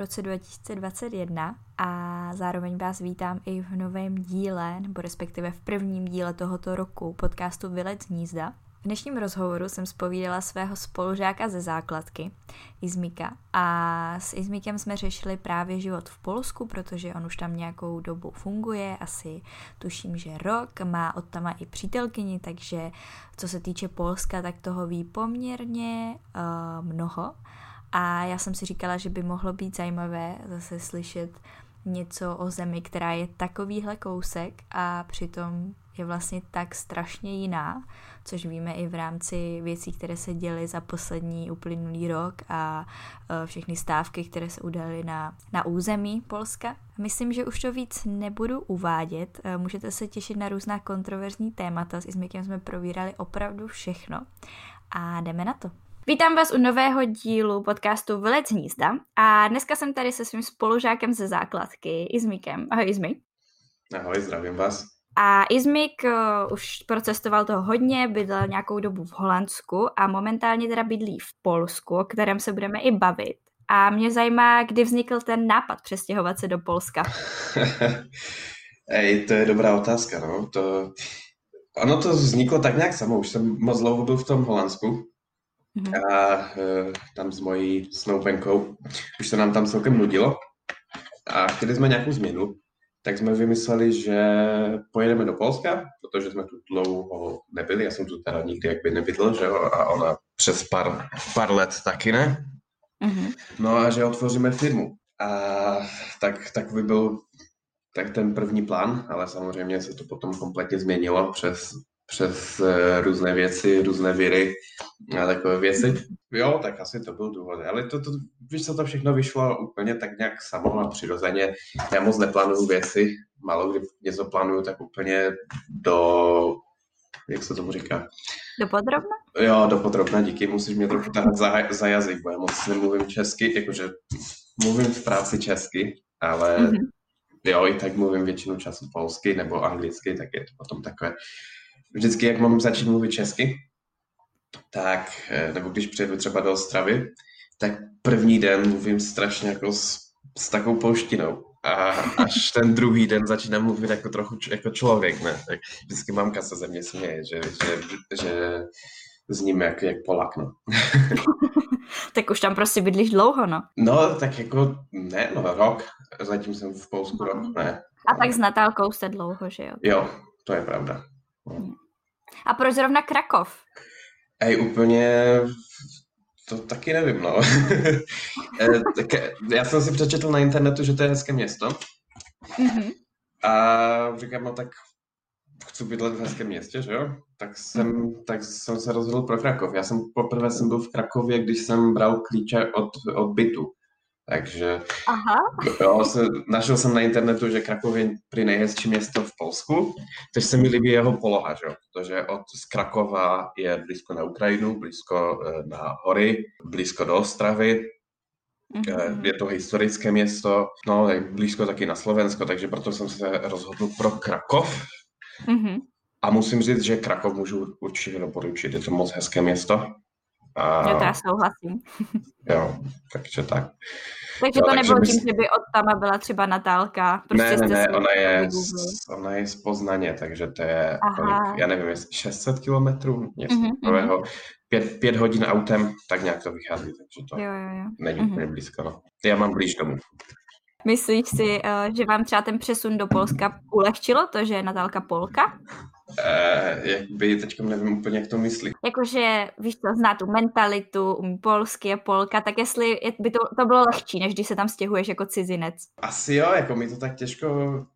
roce 2021 a zároveň vás vítám i v novém díle, nebo respektive v prvním díle tohoto roku podcastu Vylec hnízda. V dnešním rozhovoru jsem spovídala svého spolužáka ze základky, Izmika. A s Izmikem jsme řešili právě život v Polsku, protože on už tam nějakou dobu funguje, asi tuším, že rok, má od tam i přítelkyni, takže co se týče Polska, tak toho ví poměrně uh, mnoho. A já jsem si říkala, že by mohlo být zajímavé zase slyšet něco o zemi, která je takovýhle kousek a přitom je vlastně tak strašně jiná, což víme i v rámci věcí, které se děly za poslední uplynulý rok a e, všechny stávky, které se udaly na, na území Polska. Myslím, že už to víc nebudu uvádět. E, můžete se těšit na různá kontroverzní témata. S Izmikem jsme probírali opravdu všechno. A jdeme na to. Vítám vás u nového dílu podcastu Vylec hnízda a dneska jsem tady se svým spolužákem ze základky, Izmikem. Ahoj Izmi. Ahoj, zdravím vás. A Izmik uh, už procestoval toho hodně, bydlel nějakou dobu v Holandsku a momentálně teda bydlí v Polsku, o kterém se budeme i bavit. A mě zajímá, kdy vznikl ten nápad přestěhovat se do Polska. Ej, to je dobrá otázka, no. To, ono to vzniklo tak nějak samo, už jsem moc dlouho byl v tom Holandsku, Mm-hmm. A uh, tam s mojí snoubenkou. Už se nám tam celkem nudilo a chtěli jsme nějakou změnu, tak jsme vymysleli, že pojedeme do Polska, protože jsme tu dlouho nebyli, já jsem tu teda nikdy jakby nebydl, že jo, a ona přes pár, pár let taky ne. Mm-hmm. No a že otvoříme firmu. A tak, tak by byl tak ten první plán, ale samozřejmě se to potom kompletně změnilo přes přes uh, různé věci, různé víry a takové věci. Jo, tak asi to byl důvod. Ale to, to, víš, co to všechno vyšlo úplně tak nějak samo a přirozeně. Já moc neplánuju věci, málo kdy něco plánuju, tak úplně do, jak se tomu říká? Do podrobna? Jo, do podrobna, díky. Musíš mě trochu tahat za, za jazyk, bo já moc nemluvím česky, jakože mluvím v práci česky, ale mm-hmm. jo, i tak mluvím většinu času polsky nebo anglicky, tak je to potom takové vždycky, jak mám začít mluvit česky, tak, eh, nebo když přijedu třeba do Ostravy, tak první den mluvím strašně jako s, s takovou pouštinou. A až ten druhý den začínám mluvit jako trochu jako člověk, ne? Tak vždycky mamka se ze mě směje, že, že, že s ním jak, jak Polak, no. tak už tam prostě bydlíš dlouho, no. No, tak jako ne, no rok. Zatím jsem v Polsku rok, ne. A tak s Natálkou jste dlouho, že jo? Jo, to je pravda. A proč zrovna Krakov? Ej, úplně to taky nevím, no. Eh, tak já jsem si přečetl na internetu, že to je hezké město. Mm-hmm. A říkám, no tak chci bydlet v hezkém městě, že jo? Tak jsem, mm-hmm. tak jsem se rozhodl pro Krakov. Já jsem poprvé jsem byl v Krakově, když jsem bral klíče od, od bytu. Takže Aha. Jo, se, našel jsem na internetu, že Krakov je prý nejhezčí město v Polsku, takže se mi líbí jeho poloha, že? protože od z Krakova je blízko na Ukrajinu, blízko eh, na hory, blízko do Ostravy, Mm-hmm. Je to historické město, no, je blízko taky na Slovensko, takže proto jsem se rozhodl pro Krakov. Mm-hmm. A musím říct, že Krakov můžu určitě doporučit, je to moc hezké město. A... Já teda souhlasím. jo, takže tak. Takže to nebylo tím, že by od tam byla třeba Natálka. Prostě ne, ne, ne, ona je, z, ona je z Poznaně, takže to je, kolik, já nevím, jestli 600 kilometrů, něco mm-hmm, takového. Pět, pět hodin autem, tak nějak to vychází, takže to jo, jo, jo. není mm-hmm. úplně blízko. No. Já mám blíž domů. Myslíš si, eh, že vám třeba ten přesun do Polska ulehčilo to, že je Natálka Polka? Uh, jak by teď nevím úplně, jak to myslí. Jakože, víš co, zná tu mentalitu, umí polsky a polka, tak jestli by to, to bylo lehčí, než když se tam stěhuješ jako cizinec. Asi jo, jako mi to tak těžko,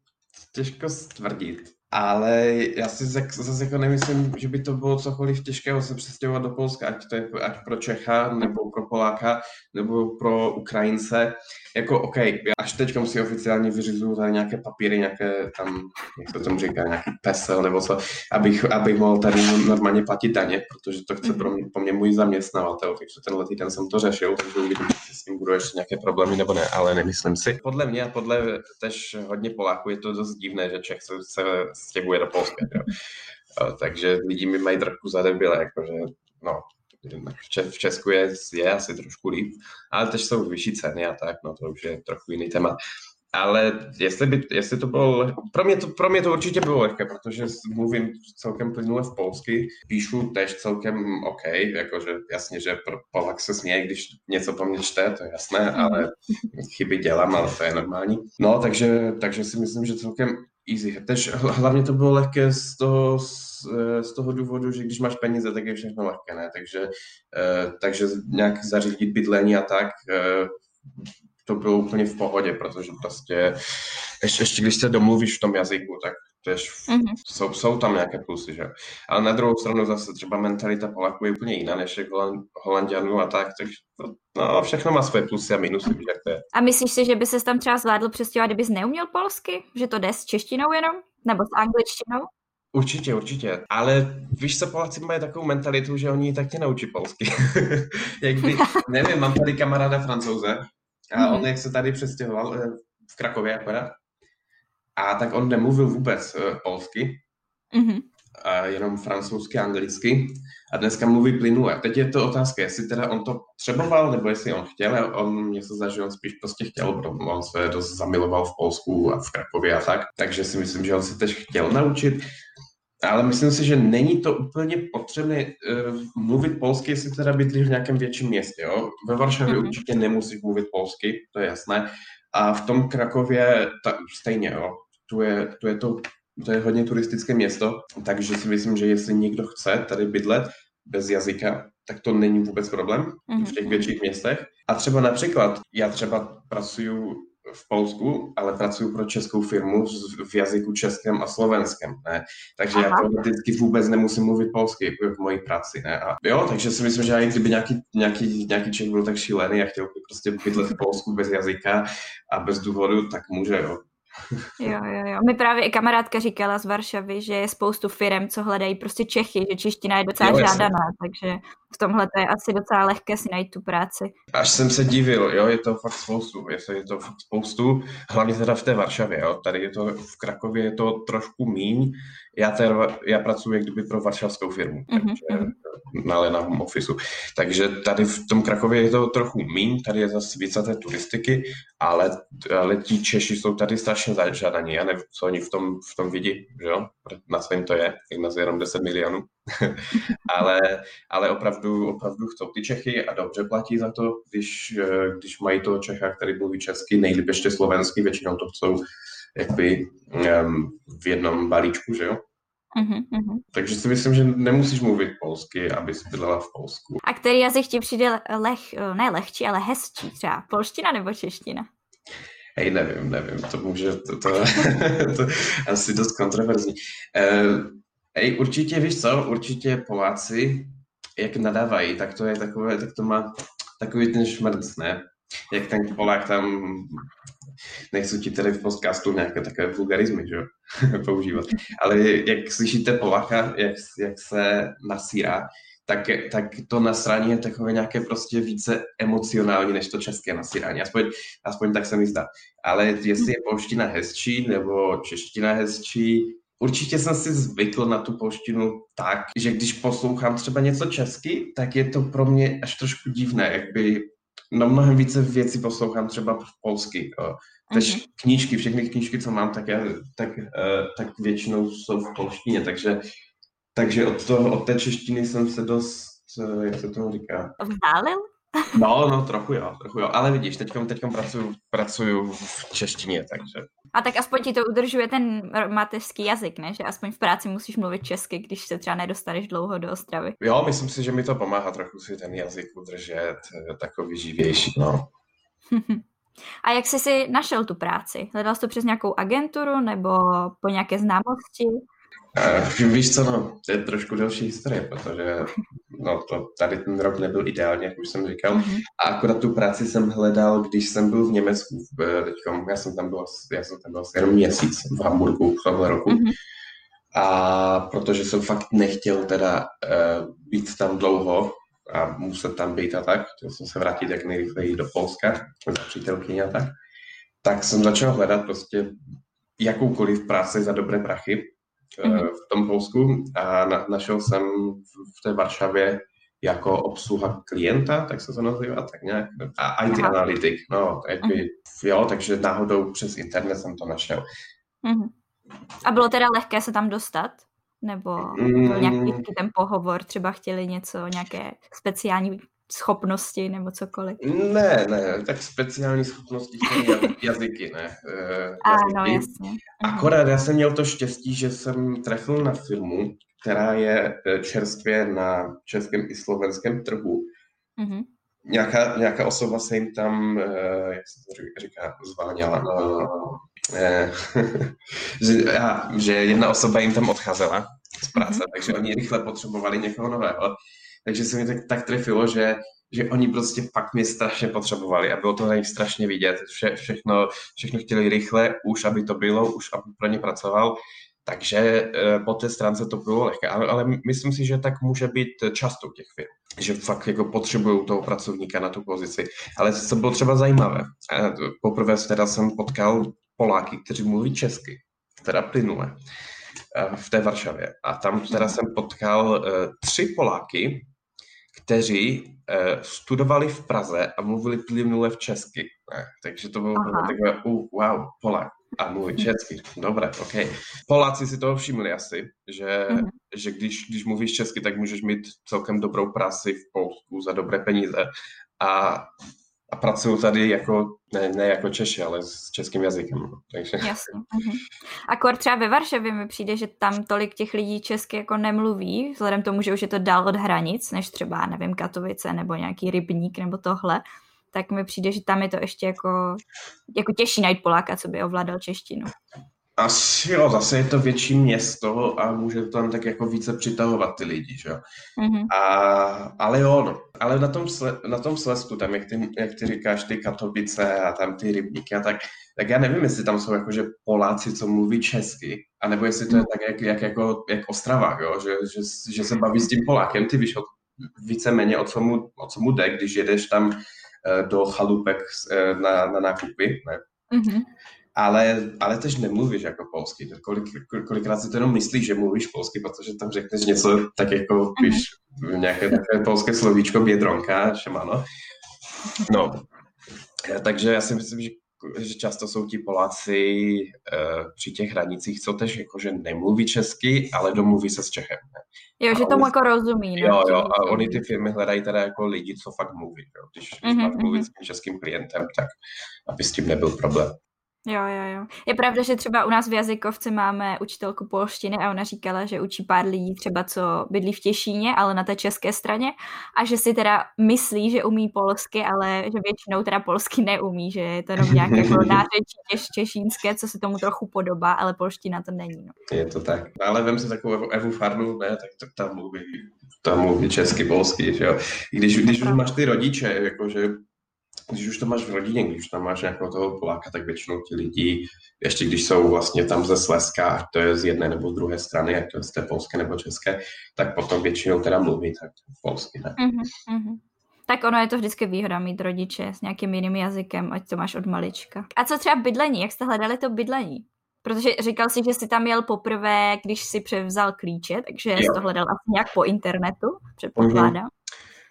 těžko stvrdit. Ale já si zase jako nemyslím, že by to bylo cokoliv těžkého se přestěhovat do Polska, ať to je ať pro Čecha, nebo pro Poláka, nebo pro Ukrajince. Jako OK, až teď si oficiálně vyřizuju tady nějaké papíry, nějaké tam, jak se tomu říká, nějaký pesel nebo co, abych, abych mohl tady normálně platit daně, protože to chce pro mě, po mě můj zaměstnavatel, takže tenhle týden jsem to řešil, takže uvidím, jestli s tím budou ještě nějaké problémy nebo ne, ale nemyslím si. Podle mě a podle tež hodně Poláků je to dost divné, že Čech se, se stěhuje do Polska. Jo. Takže lidi mi mají trochu za debile, jakože, no, v Česku je, je asi trošku líp, ale teď jsou vyšší ceny a tak, no to už je trochu jiný téma. Ale jestli, by, jestli to bylo, pro mě to, pro mě to určitě bylo lehké, protože mluvím celkem plynule v polsky, píšu tež celkem OK, jakože jasně, že Polak se směje, když něco po mně čte, to je jasné, ale chyby dělám, ale to je normální. No, takže, takže si myslím, že celkem easy. Tež hlavně to bylo lehké z toho, z, z toho důvodu, že když máš peníze, tak je všechno lehké, ne? Takže, eh, takže nějak zařídit bydlení a tak, eh, to bylo úplně v pohodě, protože prostě ještě, ještě když se domluvíš v tom jazyku, tak tež mm-hmm. jsou, jsou tam nějaké plusy, že? Ale na druhou stranu zase třeba mentalita Poláků je úplně jiná než Holand, Holandianů a tak, takže to, no, všechno má své plusy a minusy, víš, jak to je. A myslíš si, že by se tam třeba zvládl přestěhovat, kdybys neuměl polsky? Že to jde s češtinou jenom? Nebo s angličtinou? Určitě, určitě. Ale víš co, Poláci mají takovou mentalitu, že oni tak tě naučí polsky. jak by, nevím, mám tady kamaráda francouze a mm-hmm. on, jak se tady přestěhoval eh, v Krakově akorát, a tak on nemluvil vůbec uh, polsky, mm-hmm. a jenom francouzsky a anglicky a dneska mluví plynule. Teď je to otázka, jestli teda on to třeboval, nebo jestli on chtěl. On mě se zdá, že on spíš prostě chtěl, protože on se dost zamiloval v Polsku a v Krakově a tak. Takže si myslím, že on se tež chtěl naučit. Ale myslím si, že není to úplně potřebné uh, mluvit polsky, jestli teda bydlíš v nějakém větším městě. Jo? Ve Varšavě mm-hmm. určitě nemusíš mluvit polsky, to je jasné. A v tom Krakově ta, stejně, jo. Tu je, tu je to, to je hodně turistické město, takže si myslím, že jestli někdo chce tady bydlet bez jazyka, tak to není vůbec problém mm-hmm. v těch mhm. větších městech. A třeba například, já třeba pracuju v Polsku, ale pracuji pro českou firmu v jazyku českém a slovenském, ne? Takže Aha. já teoreticky vůbec nemusím mluvit polsky v mojí práci, ne? A jo, takže si myslím, že i kdyby nějaký, nějaký, nějaký Čech byl tak šílený a chtěl by prostě bydlet v Polsku bez jazyka a bez důvodu, tak může, jo. Jo, jo, jo. Mi právě i kamarádka říkala z Varšavy, že je spoustu firm, co hledají prostě Čechy, že čeština je docela jo, žádaná, takže v tomhle to je asi docela lehké si najít tu práci. Až jsem se divil, jo, je to fakt spoustu, je to, je to fakt spoustu, hlavně teda v té Varšavě, jo, tady je to, v Krakově je to trošku míň, já, teda, já pracuji jak kdyby pro varšavskou firmu, mm-hmm. takže na, na home office. Takže tady v tom Krakově je to trochu míň, tady je zase více té turistiky, ale, ale ti Češi jsou tady strašně zažádaní. Já nevím, co oni v tom, v tom vidí, že jo? Na jim to je, jak nás jenom 10 milionů. ale, ale opravdu, opravdu chcou ty Čechy a dobře platí za to, když, když mají toho Čecha, který mluví česky, nejlíp ještě slovensky, většinou to chcou jakby um, v jednom balíčku, že jo? Uh-huh, Takže si myslím, že nemusíš mluvit polsky, abys bydlela v Polsku. A který jazyk ti přijde leh, ne lehčí, ale hezčí třeba? Polština nebo čeština? Hej, nevím, nevím, to může, to, to, to asi dost kontroverzní. Uh, hej, určitě, víš co, určitě Poláci, jak nadávají, tak to je takové, tak to má takový ten šmrc, ne? Jak ten Polák tam nechci ti tady v podcastu nějaké takové vulgarizmy, že používat. Ale jak slyšíte Poláka, jak, jak se nasírá, tak, tak to nasrání je takové nějaké prostě více emocionální než to české nasírání. Aspoň, aspoň tak se mi zdá. Ale jestli je polština hezčí nebo čeština hezčí, Určitě jsem si zvykl na tu polštinu tak, že když poslouchám třeba něco česky, tak je to pro mě až trošku divné, jak by no mnohem více věcí poslouchám třeba v polsky. Tež mm-hmm. knížky, všechny knížky, co mám, tak, já, tak, uh, tak většinou jsou v polštině, takže, takže od, toho, od té češtiny jsem se dost, uh, jak se tomu říká? Vzdálil? No, no, trochu jo, trochu jo, ale vidíš, teďkom, teďkom pracuju, pracuju v češtině, takže. A tak aspoň ti to udržuje ten mateřský jazyk, ne? Že aspoň v práci musíš mluvit česky, když se třeba nedostaneš dlouho do Ostravy. Jo, myslím si, že mi to pomáhá trochu si ten jazyk udržet eh, takový živější, no. A jak jsi si našel tu práci? Hledal jsi to přes nějakou agenturu nebo po nějaké známosti? Uh, víš co, no, to je trošku další historie, protože no, to, tady ten rok nebyl ideální, jak už jsem říkal. Mm-hmm. A akorát tu práci jsem hledal, když jsem byl v Německu. Teďkom, já jsem tam byl, já jsem tam byl asi jenom měsíc v Hamburgu v tomhle roku. Mm-hmm. A protože jsem fakt nechtěl teda uh, být tam dlouho, a muset tam být a tak, chtěl jsem se vrátit jak nejrychleji do Polska za přítelkyně a tak, tak jsem začal hledat prostě jakoukoliv práci za dobré prachy mm-hmm. v tom Polsku a na, našel jsem v té Varšavě jako obsluha klienta, tak se to nazývá, tak nějak, a IT Aha. analytik, no, jakby, uh-huh. jo, takže náhodou přes internet jsem to našel. Uh-huh. A bylo teda lehké se tam dostat? Nebo byl nějaký mm. ten pohovor, třeba chtěli něco, nějaké speciální schopnosti nebo cokoliv? Ne, ne, tak speciální schopnosti jazyky, ne. Uh, ano, jasně. Akorát já jsem měl to štěstí, že jsem trefil na firmu, která je e, čerstvě na českém i slovenském trhu. Mm-hmm. Nějaká, nějaká osoba se jim tam, uh, jak se to říká, zváněla, no, uh, že, já, že jedna osoba jim tam odcházela z práce, mm-hmm. takže oni rychle potřebovali někoho nového. Takže se mi tak, tak trefilo, že, že oni prostě fakt mě strašně potřebovali a bylo to na nich strašně vidět. Vše, všechno, všechno chtěli rychle, už aby to bylo, už aby pro ně pracoval. Takže e, po té stránce to bylo lehké, ale, ale myslím si, že tak může být často u těch firm, že fakt jako potřebují toho pracovníka na tu pozici. Ale co bylo třeba zajímavé, e, poprvé teda jsem potkal Poláky, kteří mluví česky, teda plynule, e, v té Varšavě. A tam teda jsem potkal tři Poláky, kteří uh, studovali v Praze a mluvili plynule v česky. Ne? Takže to bylo Aha. takové, uh, wow, Polák a mluví česky. Dobré, OK. Poláci si toho všimli asi, že, mm-hmm. že když, když mluvíš česky, tak můžeš mít celkem dobrou práci v Polsku za dobré peníze. A a pracuju tady jako, ne, ne jako Češi, ale s českým jazykem. No. Takže... Jasně. Uh-huh. Akor třeba ve Varšavě mi přijde, že tam tolik těch lidí česky jako nemluví, vzhledem tomu, že už je to dál od hranic, než třeba, nevím, Katovice nebo nějaký rybník nebo tohle, tak mi přijde, že tam je to ještě jako, jako těžší najít Poláka, co by ovládal češtinu. Asi jo, zase je to větší město a může to tam tak jako více přitahovat ty lidi, že jo. Mm-hmm. A, ale jo, no. Ale na tom, na tom Slesku, tam jak ty, jak ty říkáš, ty Katovice a tam ty rybníky a tak, tak já nevím, jestli tam jsou jakože Poláci, co mluví česky, anebo jestli to je tak jak, jak, jako, jak Ostrava, jo, že, že, že se baví s tím Polákem, ty víš víceméně o co, mu, o co mu jde, když jedeš tam uh, do chalupek uh, na, na nákupy, ne? Mm-hmm ale, ale tež nemluvíš jako polsky. Kolik, kolikrát si to jenom myslíš, že mluvíš polsky, protože tam řekneš něco tak jako, mhm. víš, nějaké také polské slovíčko, bědronka, šemano. No, takže já si myslím, že že často jsou ti Poláci uh, při těch hranicích, co tež jakože nemluví česky, ale domluví se s Čechem. Ne? Jo, že tomu jako rozumí. Jo, jo, a oni ty firmy hledají teda jako lidi, co fakt mluví. Jo. Když, když mm-hmm. máš mluvit mhm. s tím českým klientem, tak aby s tím nebyl problém. Jo, jo, jo. Je pravda, že třeba u nás v jazykovce máme učitelku polštiny a ona říkala, že učí pár lidí třeba, co bydlí v Těšíně, ale na té české straně a že si teda myslí, že umí polsky, ale že většinou teda polsky neumí, že je to jenom nějaké jako nářečí těž, češínské, co se tomu trochu podobá, ale polština to není. No. Je to tak. Ale vem si takovou Evu Farnu, ne, tak to tam mluví, tam mluví česky, polsky, že jo. Když, když už máš ty rodiče, jakože když už to máš v rodině, když tam máš nějakého toho Poláka, tak většinou ti lidi, ještě když jsou vlastně tam ze Slezska, ať to je z jedné nebo z druhé strany, ať to je z té polské nebo české, tak potom většinou teda mluví tak polsky, ne? Mm-hmm. Tak ono je to vždycky výhoda mít rodiče s nějakým jiným jazykem, ať to máš od malička. A co třeba bydlení? Jak jste hledali to bydlení? Protože říkal si, že jsi tam jel poprvé, když si převzal klíče, takže jsi to hledal asi nějak po internetu, předpokládám.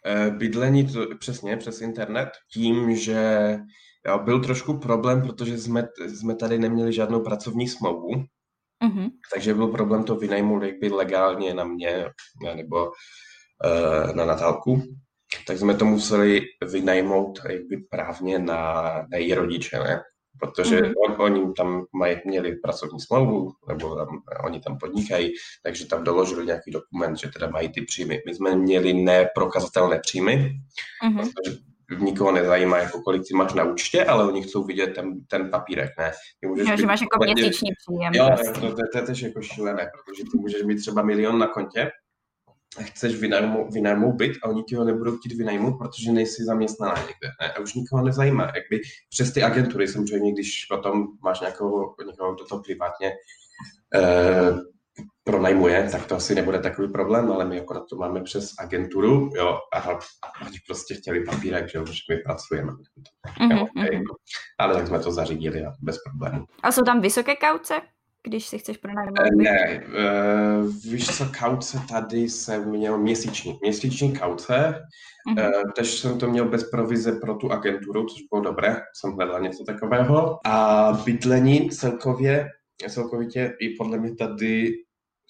Eh, bydlení, to, přesně, přes internet, tím, že jo, byl trošku problém, protože jsme, jsme tady neměli žádnou pracovní smlouvu, mm-hmm. takže byl problém to vynajmout jakby legálně na mě nebo uh, na Natálku. Tak jsme to museli vynajmout jakby právně na, na její rodiče, ne? Protože mm-hmm. on, oni tam mají, měli pracovní smlouvu, nebo tam, oni tam podnikají, takže tam doložili nějaký dokument, že teda mají ty příjmy. My jsme měli neprokazatelné příjmy, mm-hmm. protože nikoho nezajímá, jako kolik ty máš na účtě, ale oni chcou vidět ten, ten papírek, ne? Ty můžeš jo, že máš jako měsíční příjem. Jo, prostě. to, to, to je tež jako šílené, protože ty můžeš mít třeba milion na kontě, chceš vynajmout, vynajmout byt a oni ti ho nebudou chtít vynajmout, protože nejsi zaměstnaná někde. Ne? A už nikoho nezajímá. Jakby přes ty agentury samozřejmě, když potom máš nějakého, někoho, kdo to privátně eh, pronajmuje, tak to asi nebude takový problém, ale my akorát to máme přes agenturu, jo, a oni prostě chtěli papírek, že, že my pracujeme. Mm-hmm. Okay. Ale tak jsme to zařídili a bez problémů. A jsou tam vysoké kauce? Když si chceš pronajmout byt? Ne, uh, víš co, kauce tady jsem měl měsíční, měsíční kauce, uh-huh. uh, tež jsem to měl bez provize pro tu agenturu, což bylo dobré, jsem hledal něco takového. A bydlení celkově, celkovitě i podle mě tady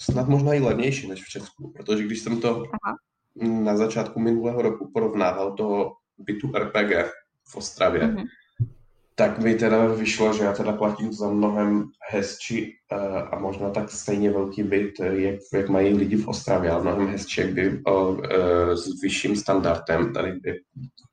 snad možná i levnější než v Česku, protože když jsem to Aha. na začátku minulého roku porovnával toho bytu RPG v Ostravě, uh-huh tak mi teda vyšlo, že já teda platím za mnohem hezčí uh, a možná tak stejně velký byt, eh, jak, jak mají lidi v Ostravě, ale mnohem hezčí, jak by uh, s vyšším standardem, tady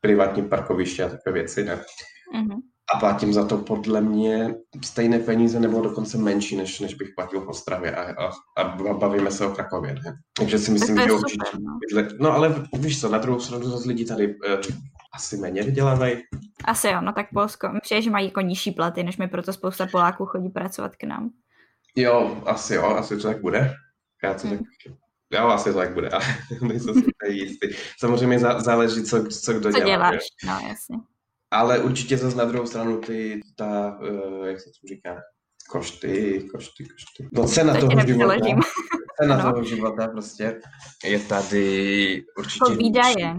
privátní parkoviště a takové věci, ne? Mm-hmm. A platím za to podle mě stejné peníze nebo dokonce menší, než, než bych platil v Ostravě a, a, a bavíme se o Krakově, ne? Takže si myslím, že určitě... No. no ale víš co, na druhou stranu zase lidi tady uh, asi méně vydělávají. Asi jo, no tak Polsko. Myslím, že mají jako nižší platy, než mi proto spousta Poláků chodí pracovat k nám. Jo, asi jo, asi to tak bude. Já to hmm. tak, jo, asi to tak bude, ale nejsem si jistý. Samozřejmě záleží, co, co kdo co dělá. děláš, no jasně. Ale určitě zase na druhou stranu ty, ta, uh, jak se to říká, košty, košty, košty. No cena to toho života, cena no. toho života prostě je tady určitě... To výdaje.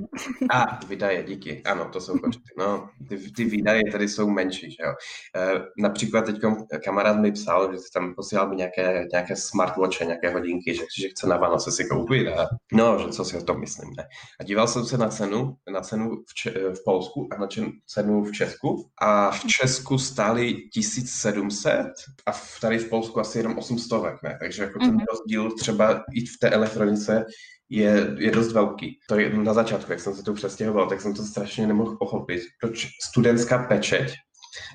A, výdaje, díky. Ano, to jsou košty. No, ty, ty výdaje tady jsou menší, že jo. E, například teď kamarád mi psal, že tam posílal mi nějaké, nějaké smartwatche, nějaké hodinky, že, že chce na Vánoce si koupit. A, no, že co si o tom myslím, ne. A díval jsem se na cenu, na cenu v, Če- v Polsku a na cenu v Česku. A v Česku stály 1700 a v, tady v Polsku asi jenom 800, ne. Takže jako ten mm-hmm. rozdíl třeba i v té elektronice je, je dost velký. To je na začátku, jak jsem se tu přestěhoval, tak jsem to strašně nemohl pochopit, proč studentská pečeť,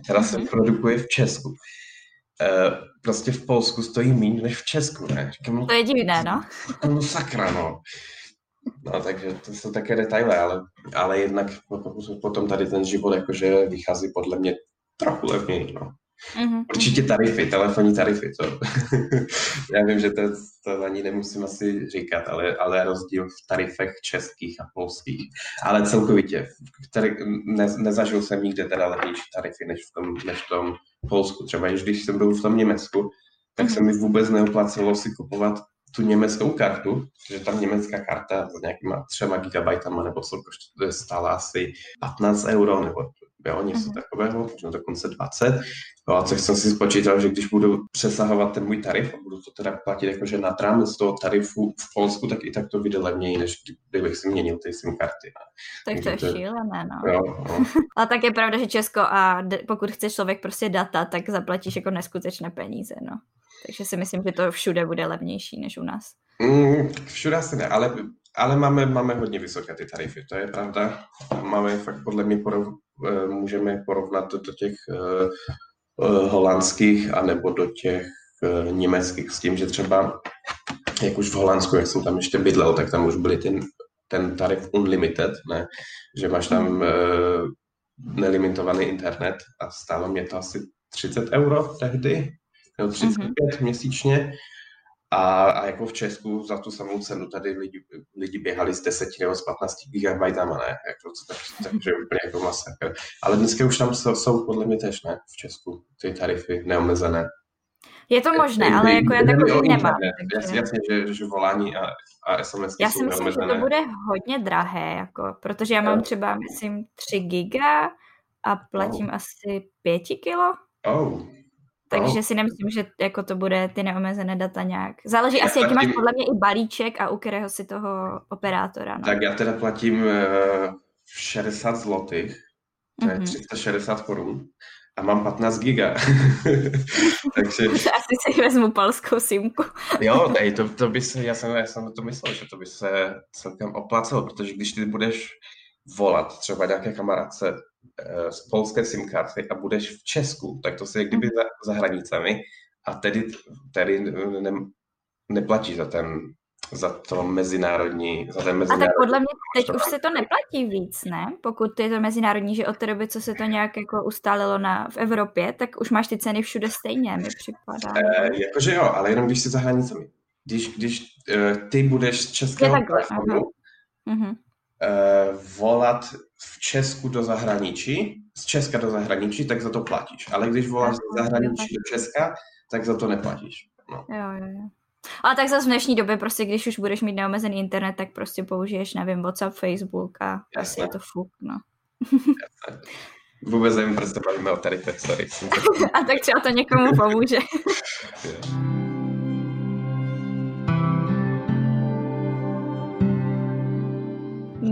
která se mm-hmm. produkuje v Česku, Uh, prostě v Polsku stojí méně než v Česku, ne? Říkám, no, to je divné, no. No sakra, no. No, takže to jsou také detaily, ale, ale jednak potom tady ten život jakože vychází podle mě trochu levněji, no. Mm-hmm. Určitě tarify, telefonní tarify. To. Já vím, že to, to ani nemusím asi říkat, ale, ale rozdíl v tarifech českých a polských. Ale celkovitě, který, ne, nezažil jsem nikde teda levnější tarify než v tom, než v tom Polsku. Třeba když jsem byl v tom Německu, tak mm-hmm. se mi vůbec neoplácelo si kupovat tu německou kartu, že tam německá karta s nějakýma třema gigabajtama nebo co stála asi 15 euro nebo jo, něco mm-hmm. takového, možná dokonce 20. No a co jsem si spočítal, že když budu přesahovat ten můj tarif a budu to teda platit jakože na rámec z toho tarifu v Polsku, tak i tak to vyjde levněji, než kdybych si měnil ty SIM karty. Tak to je to... šílené, no. Jo, no. Ale tak je pravda, že Česko a pokud chceš člověk prostě data, tak zaplatíš jako neskutečné peníze, no. Takže si myslím, že to všude bude levnější než u nás. Mm, všude asi ne, ale, ale máme, máme hodně vysoké ty tarify, to je pravda. Máme fakt podle mě porov, eh, můžeme porovnat do těch uh, uh, holandských anebo do těch německých s tím, že třeba jak už v Holandsku, jak jsem tam ještě bydlel, tak tam už byly ten, ten tarif unlimited, ne? že máš tam uh, nelimitovaný internet a stálo mě to asi 30 euro tehdy, nebo 35 mm-hmm. měsíčně. A, a jako v Česku za tu samou cenu tady lidi, lidi běhali z 10 nebo z 15 gigabajtama, ne? Jako, tak, takže úplně jako masakr. Ale dneska už tam jsou, jsou podle mě tež, ne? V Česku ty tarify neomezené. Je to možné, ale jako já takový nemám. Takže... Jasně, že, že volání a, a SMS Já si myslím, neomezené. že to bude hodně drahé, jako, protože já mám třeba, myslím, 3 giga a platím oh. asi 5 kilo. Oh, takže no. si nemyslím, že jako to bude ty neomezené data nějak. Záleží asi, jaký máš podle mě i balíček a u kterého si toho operátora. No. Tak já teda platím uh, 60 zlotých, to je mm-hmm. 360 korun a mám 15 giga. Takže... Asi si vezmu polskou simku. jo, nej, to, to by se, já jsem, já jsem to myslel, že to by se celkem oplácelo, protože když ty budeš volat třeba nějaké kamarádce Eh, z polské SIM karty a budeš v Česku, tak to se kdyby za, za hranicemi a tedy, tedy ne, neplatíš za ten za to mezinárodní, za ten mezinárodní... A tak podle mě teď už se to neplatí víc, ne? Pokud je to mezinárodní, že od té doby, co se to nějak jako ustálilo na, v Evropě, tak už máš ty ceny všude stejně, mi připadá. E, jakože jo, ale jenom když jsi za hranicemi. Když, když uh, ty budeš z českého telefonu, volat v Česku do zahraničí, z Česka do zahraničí, tak za to platíš. Ale když voláš z zahraničí do Česka, tak za to neplatíš. No. Jo, jo, jo. Ale tak zase v dnešní době prostě, když už budeš mít neomezený internet, tak prostě použiješ, nevím, WhatsApp, Facebook a Jasne. asi je to fuk, no. Jasne. Vůbec nevím, proč se bavíme o tarifech, sorry. a tak třeba to někomu pomůže.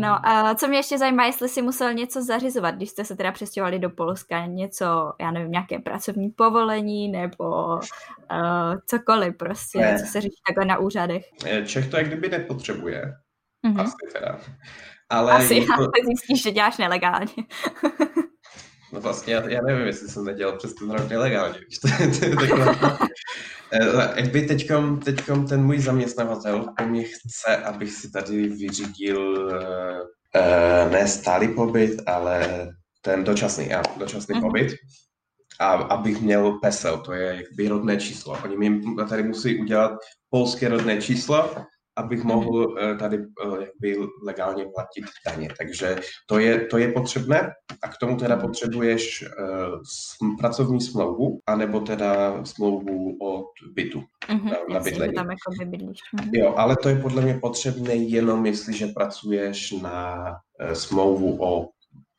No a co mě ještě zajímá, jestli si musel něco zařizovat, když jste se teda přestěhovali do Polska, něco, já nevím, nějaké pracovní povolení nebo uh, cokoliv prostě, ne. co se řeší takhle na úřadech. Čech to jak kdyby nepotřebuje. Mm-hmm. Asi teda. Ale Asi, to... zjistíš, že děláš nelegálně. no vlastně, já, já nevím, jestli jsem nedělal přes ten rok nelegálně. Jakby teďkom, teďkom ten můj zaměstnavatel po mě chce, abych si tady vyřídil uh, ne stálý pobyt, ale ten dočasný, já, dočasný mm-hmm. pobyt. A abych měl PESEL, to je jakby rodné číslo. Oni mi tady musí udělat polské rodné číslo abych mhm. mohl eh, tady eh, jakby legálně platit daně. Takže to je, to je potřebné a k tomu teda potřebuješ uh, pracovní smlouvu anebo teda smlouvu od bytu mm-hmm, na, na bydlení. Tam jako mm-hmm. Jo, ale to je podle mě potřebné jenom, jestliže pracuješ na smlouvu o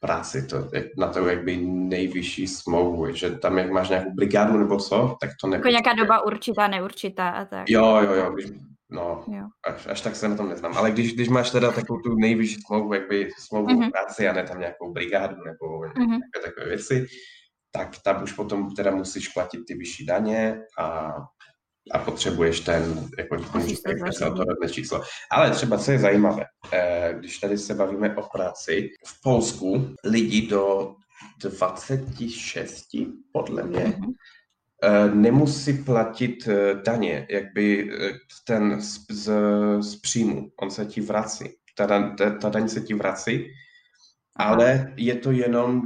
práci, to je na to jakby nejvyšší smlouvu, že tam jak máš nějakou brigádu nebo co, tak to ne. Jako nějaká doba určitá, neurčitá a tak. Jo, jo, jo, No, až, až tak se na tom neznám. Ale když, když máš teda takovou tu nejvyšší smlouvu, jakby smlouvu mm-hmm. práci a ne tam nějakou brigádu nebo mm-hmm. takové, takové věci, tak tam už potom teda musíš platit ty vyšší daně a, a potřebuješ ten, jako to číslo. Ale třeba, co je zajímavé, eh, když tady se bavíme o práci, v Polsku lidi do 26, podle mě, mm-hmm nemusí platit eh, daně, jakby eh, ten z, z, z příjmu, on se ti vrací, ta, ta, ta daň se ti vrací, ale je to jenom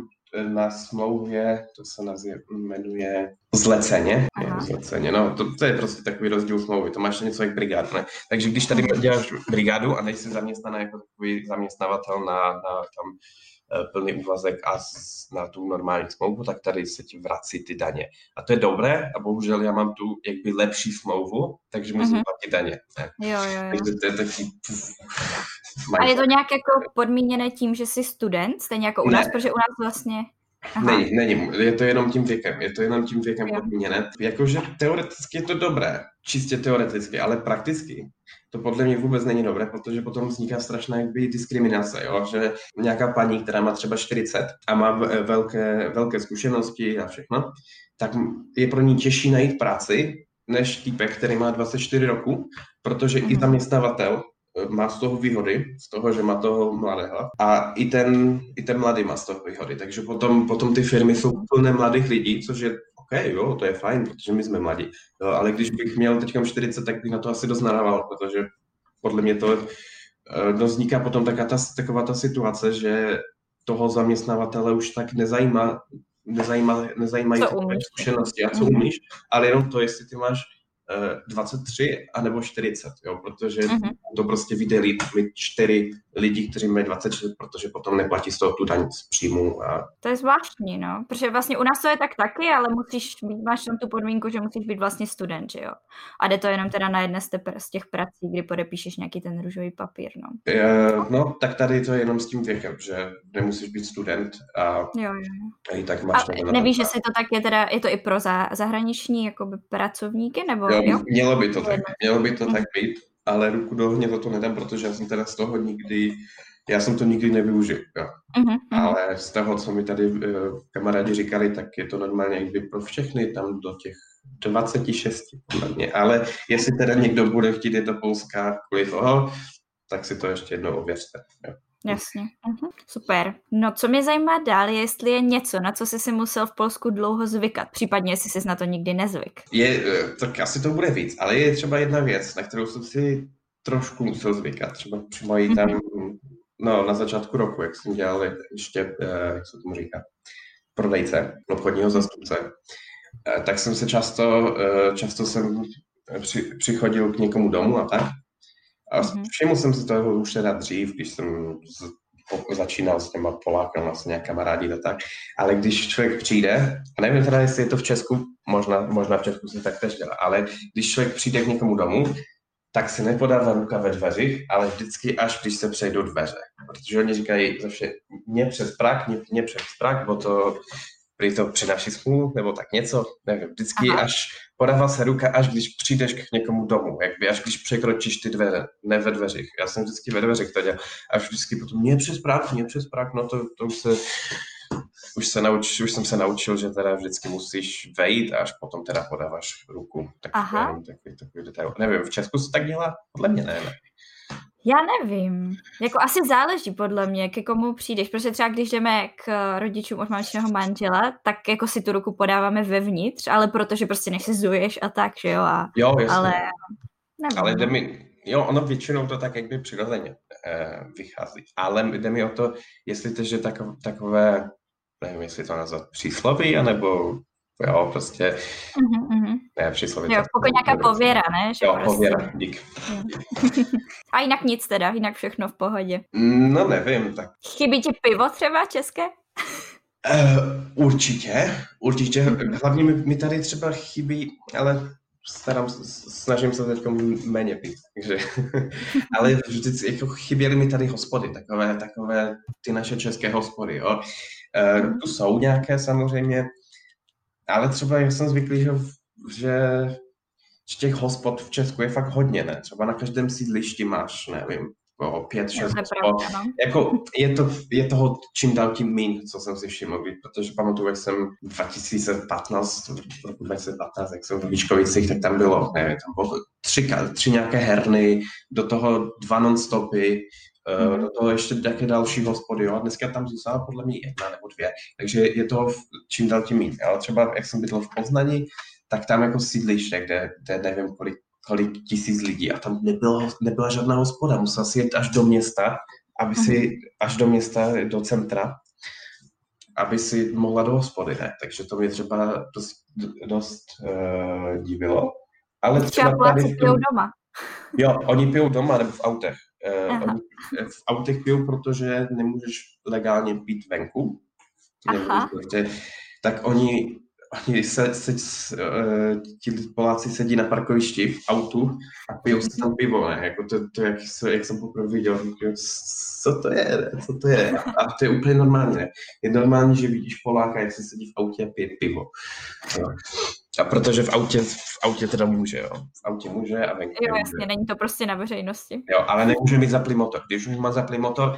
na smlouvě, to se nazývá, jmenuje zleceně, Aha. zleceně, no, to, to, je prostě takový rozdíl smlouvy, to máš něco jak brigádu, ne? Takže když tady děláš brigádu a nejsi zaměstnaná jako takový zaměstnavatel na, na tam Eh, plný úvazek a na tu normální smlouvu, tak tady se ti vrací ty daně. A to je dobré a bohužel já mám tu jakby lepší smlouvu, takže musím mm-hmm. platit daně. Ne? Jo, jo, jo. Takže to je taky... A je to nějak jako podmíněné tím, že jsi student, stejně jako u ne. nás, protože u nás vlastně... Aha. Není, není, je to jenom tím věkem, je to jenom tím věkem podmíněné. Jakože teoreticky je to dobré, čistě teoreticky, ale prakticky to podle mě vůbec není dobré, protože potom vzniká strašná jakby diskriminace, jo? že nějaká paní, která má třeba 40 a má velké, velké zkušenosti a všechno, tak je pro ní těžší najít práci, než týpek, který má 24 roku, protože mm-hmm. i mhm. zaměstnavatel eh, má z toho výhody, z toho, že má toho mladého a i ten, i ten mladý má z toho výhody. Takže potom, potom ty firmy jsou plné mladých lidí, což je OK, jo, to je fajn, protože my jsme mladí. Ale když bych měl teď 40, tak bych na to asi dost nadával, protože podle mě to no, vzniká potom taká ta, taková ta situace, že toho zaměstnavatele už tak nezajímá, nezajímá, nezajímají ty zkušenosti a co umíš, ale jenom to, jestli ty máš Eh, 23 anebo 40, jo, protože uh-huh. to prostě vydělí mi 4 lidí, kteří mají 26, protože potom neplatí z toho tu daň z příjmu. A... To je zvláštní, no, protože vlastně u nás to je tak taky, ale musíš, máš tam tu podmínku, že musíš být vlastně student, že jo. A jde to jenom teda na jedné z, těch prací, kdy podepíšeš nějaký ten růžový papír, no. Je, no, tak tady to je jenom s tím věkem, že nemusíš být student a, jo, jo. a i tak máš... A nevíš, že si to tak je teda, je to i pro za, zahraniční jakoby pracovníky, nebo jo? jo? Mělo by to tak, mělo by to tak být, ale ruku do ohně za to nedám, protože já jsem teda z toho nikdy, já jsem to nikdy nevyužil. Jo. Uh-huh. Ale z toho, co mi tady uh, kamarádi říkali, tak je to normálně jakby pro všechny tam do těch 26 podle mě. Ale jestli teda někdo bude chtít jít do Polska kvůli toho, tak si to ještě jednou ověřte. Jo. Jasně, uh-huh. super. No co mě zajímá dál, je, jestli je něco, na co jsi si musel v Polsku dlouho zvykat, případně jestli jsi na to nikdy nezvyk. Je, eh, tak asi to bude víc, ale je třeba jedna věc, na kterou jsem si trošku musel zvykat, třeba při mojí tam, uh-huh. no na začátku roku, jak jsem dělal ještě, eh, jak se tomu říká, prodejce, obchodního zastupce, eh, tak jsem se často, často jsem při, přichodil k někomu domů a tak, a mm-hmm. všiml jsem si toho už teda dřív, když jsem z, začínal s těma Polákama, vlastně nějak kamarádi a tak, ale když člověk přijde, a nevím teda, jestli je to v Česku, možná, možná v Česku se tak tež dělá, ale když člověk přijde k někomu domů, tak se nepodává ruka ve dveřích, ale vždycky až když se přejdou dveře. Protože oni říkají zase, ne přes prak, ne, ne přes prak, bo to prý to přináší smůlu, nebo tak něco, nevím, vždycky Aha. až podává se ruka, až když přijdeš k někomu domů, jakby až když překročíš ty dveře, ne ve dveřích. Já jsem vždycky ve dveřích to dělal. Až vždycky potom, mě přes prak, mě přes prak, no to, to už se, už, se nauč, už jsem se naučil, že teda vždycky musíš vejít až potom teda podáváš ruku. Tak, Aha. Nevím, takový, takový detail. Nevím, v Česku se tak dělá? Podle mě ne, ne. Já nevím. Jako asi záleží podle mě, ke komu přijdeš. Protože třeba když jdeme k rodičům od mamčného manžela, tak jako si tu ruku podáváme vevnitř, ale protože prostě než se zuješ a tak, že jo. A, jo, jasně. Ale, nevím. ale jde no. mi, jo, ono většinou to tak jakby přirozeně eh, vychází. Ale jde mi o to, jestli to, že takové, takové nevím, jestli to nazvat přísloví, anebo jo, prostě uh-huh, ne, přísloví. Jo, pokud nějaká pověra, ne? Že jo, prostě... pověra, dík. A jinak nic teda, jinak všechno v pohodě. No nevím, tak. Chybí ti pivo třeba české? Uh, určitě, určitě. Mm-hmm. Hlavně mi, mi tady třeba chybí, ale starám, snažím se teď méně pít, takže, ale vždycky jako chyběly mi tady hospody, takové, takové ty naše české hospody, jo. Uh, tu jsou nějaké samozřejmě, ale třeba já jsem zvyklý, že, že těch hospod v Česku je fakt hodně, ne? Třeba na každém sídlišti máš, nevím, o pět, šest hospod. No. Jako je, to, je toho čím dál tím míň, co jsem si všiml, protože pamatuju, jak jsem 2015, roku 2015, jak jsem v Výškovicích, tak tam bylo, nevím, tam bylo tři, tři nějaké herny, do toho dva non-stopy, Mm. Do toho ještě nějaké další hospody, jo. A dneska tam zůstává podle mě jedna nebo dvě. Takže je to čím dál tím méně. Ale třeba, jak jsem bydlel v Poznani, tak tam jako sídliště, kde, kde nevím, kolik, kolik tisíc lidí a tam nebylo, nebyla žádná hospoda. Musel si jet až do města, aby si, mm. až do města, do centra, aby si mohla do hospody, ne? Takže to mě třeba dost, dost uh, divilo. Ale třeba, třeba tady... pijou doma. Jo, oni pijou doma nebo v autech. Uh, oni v autech pijou, protože nemůžeš legálně pít venku. Aha. Prostě, tak oni, oni se, se, uh, ti Poláci sedí na parkovišti v autu a pijou si tam pivo, ne? Jako to, to jak, jak jsem poprvé viděl, co to je, co to je? A to je úplně normální, ne? Je normální, že vidíš Poláka, jak se sedí v autě a pije pivo. Jo. A protože v autě, v autě teda může, jo. V autě může a venku Jo, jasně, není to prostě na veřejnosti. Jo, ale nemůže mít zaplý motor. Když už má zaplý motor,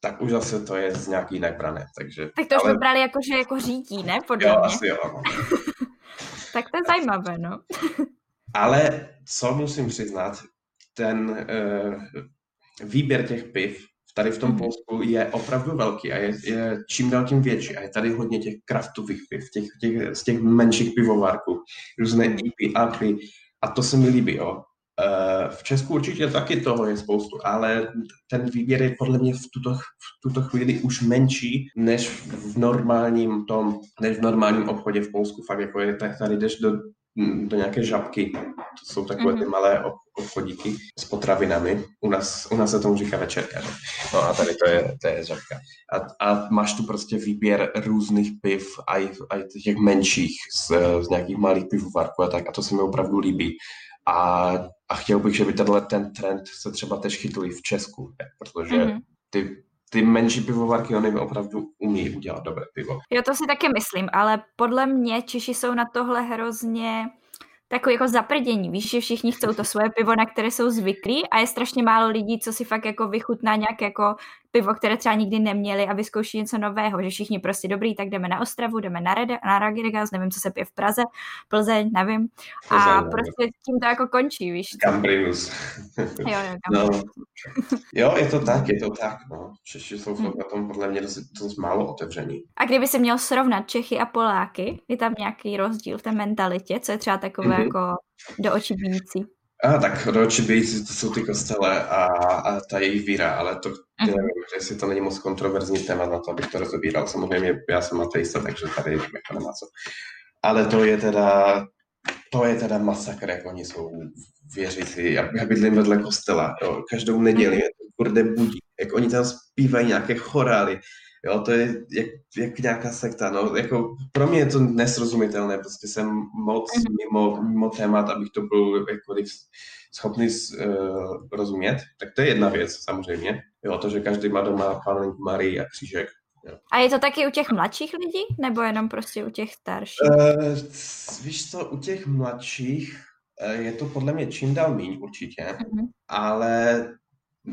tak už zase to je z nějaký jinak brané, takže... Tak to už ale... brali jako, že jako řídí, ne? Podle jo, mě. asi jo. No. tak to je zajímavé, no. ale co musím přiznat, ten uh, výběr těch piv tady v tom mm. Polsku je opravdu velký a je, je čím dál tím větší. A je tady hodně těch kraftových piv, těch, těch, z těch menších pivovárků, různé mhm. IPy, APy a to se mi líbí, jo. Uh, v Česku určitě taky toho je spoustu, ale ten výběr je podle mě v tuto, v tuto chvíli už menší než v normálním tom, než v normálním obchodě v Polsku. Fakt jako je, tak tady jdeš do do nějaké žabky. To jsou takové ty mhm. malé obchodíky s potravinami. U nás, u nás se tomu říká večerka. Ne? No a tady to je, to je žabka. A, a máš tu prostě výběr různých piv, a i těch menších, z, z nějakých malých pivovarků a tak. A to se mi opravdu líbí. A, a chtěl bych, že by tenhle ten trend se třeba tež chytl i v Česku, ne? protože mm-hmm. ty ty menší pivovarky, oni opravdu umí udělat dobré pivo. Jo, to si taky myslím, ale podle mě Češi jsou na tohle hrozně takový jako zaprdění. Víš, že všichni chcou to svoje pivo, na které jsou zvyklí a je strašně málo lidí, co si fakt jako vychutná nějak jako pivo, které třeba nikdy neměli a vyzkouší něco nového, že všichni prostě dobrý, tak jdeme na Ostravu, jdeme na, Rede, na Ragiregas, nevím, co se pije v Praze, Plzeň, nevím. A prostě tím to jako končí, víš. Cambrinus. jo, jo, no. jo, je to tak, je to tak, no. Češi jsou hmm. na tom podle mě dost, dost málo otevření. A kdyby si měl srovnat Čechy a Poláky, je tam nějaký rozdíl v té mentalitě, co je třeba takové mm-hmm. jako do očí bíjící? A tak očí bíjící to jsou ty kostele a, a ta jejich víra, ale to mm. nevím, jestli to není moc kontroverzní téma na to, abych to rozobíral. Samozřejmě já jsem ateista, takže tady jako nemá co. Ale to je teda, to je teda masakr, jak oni jsou věřící. Já, já bydlím vedle kostela, jo. každou neděli je kurde budí, jak oni tam zpívají nějaké chorály, Jo, to je jak, jak nějaká sekta, no, jako pro mě je to nesrozumitelné, prostě jsem moc mhm. mimo, mimo témat, abych to byl jakkoliv schopný uh, rozumět, tak to je jedna věc samozřejmě, jo, to, že každý má doma Panenku Marii a křížek, Jo. A je to taky u těch mladších lidí, nebo jenom prostě u těch starších? Uh, víš co, u těch mladších uh, je to podle mě čím dál míň určitě, uh-huh. ale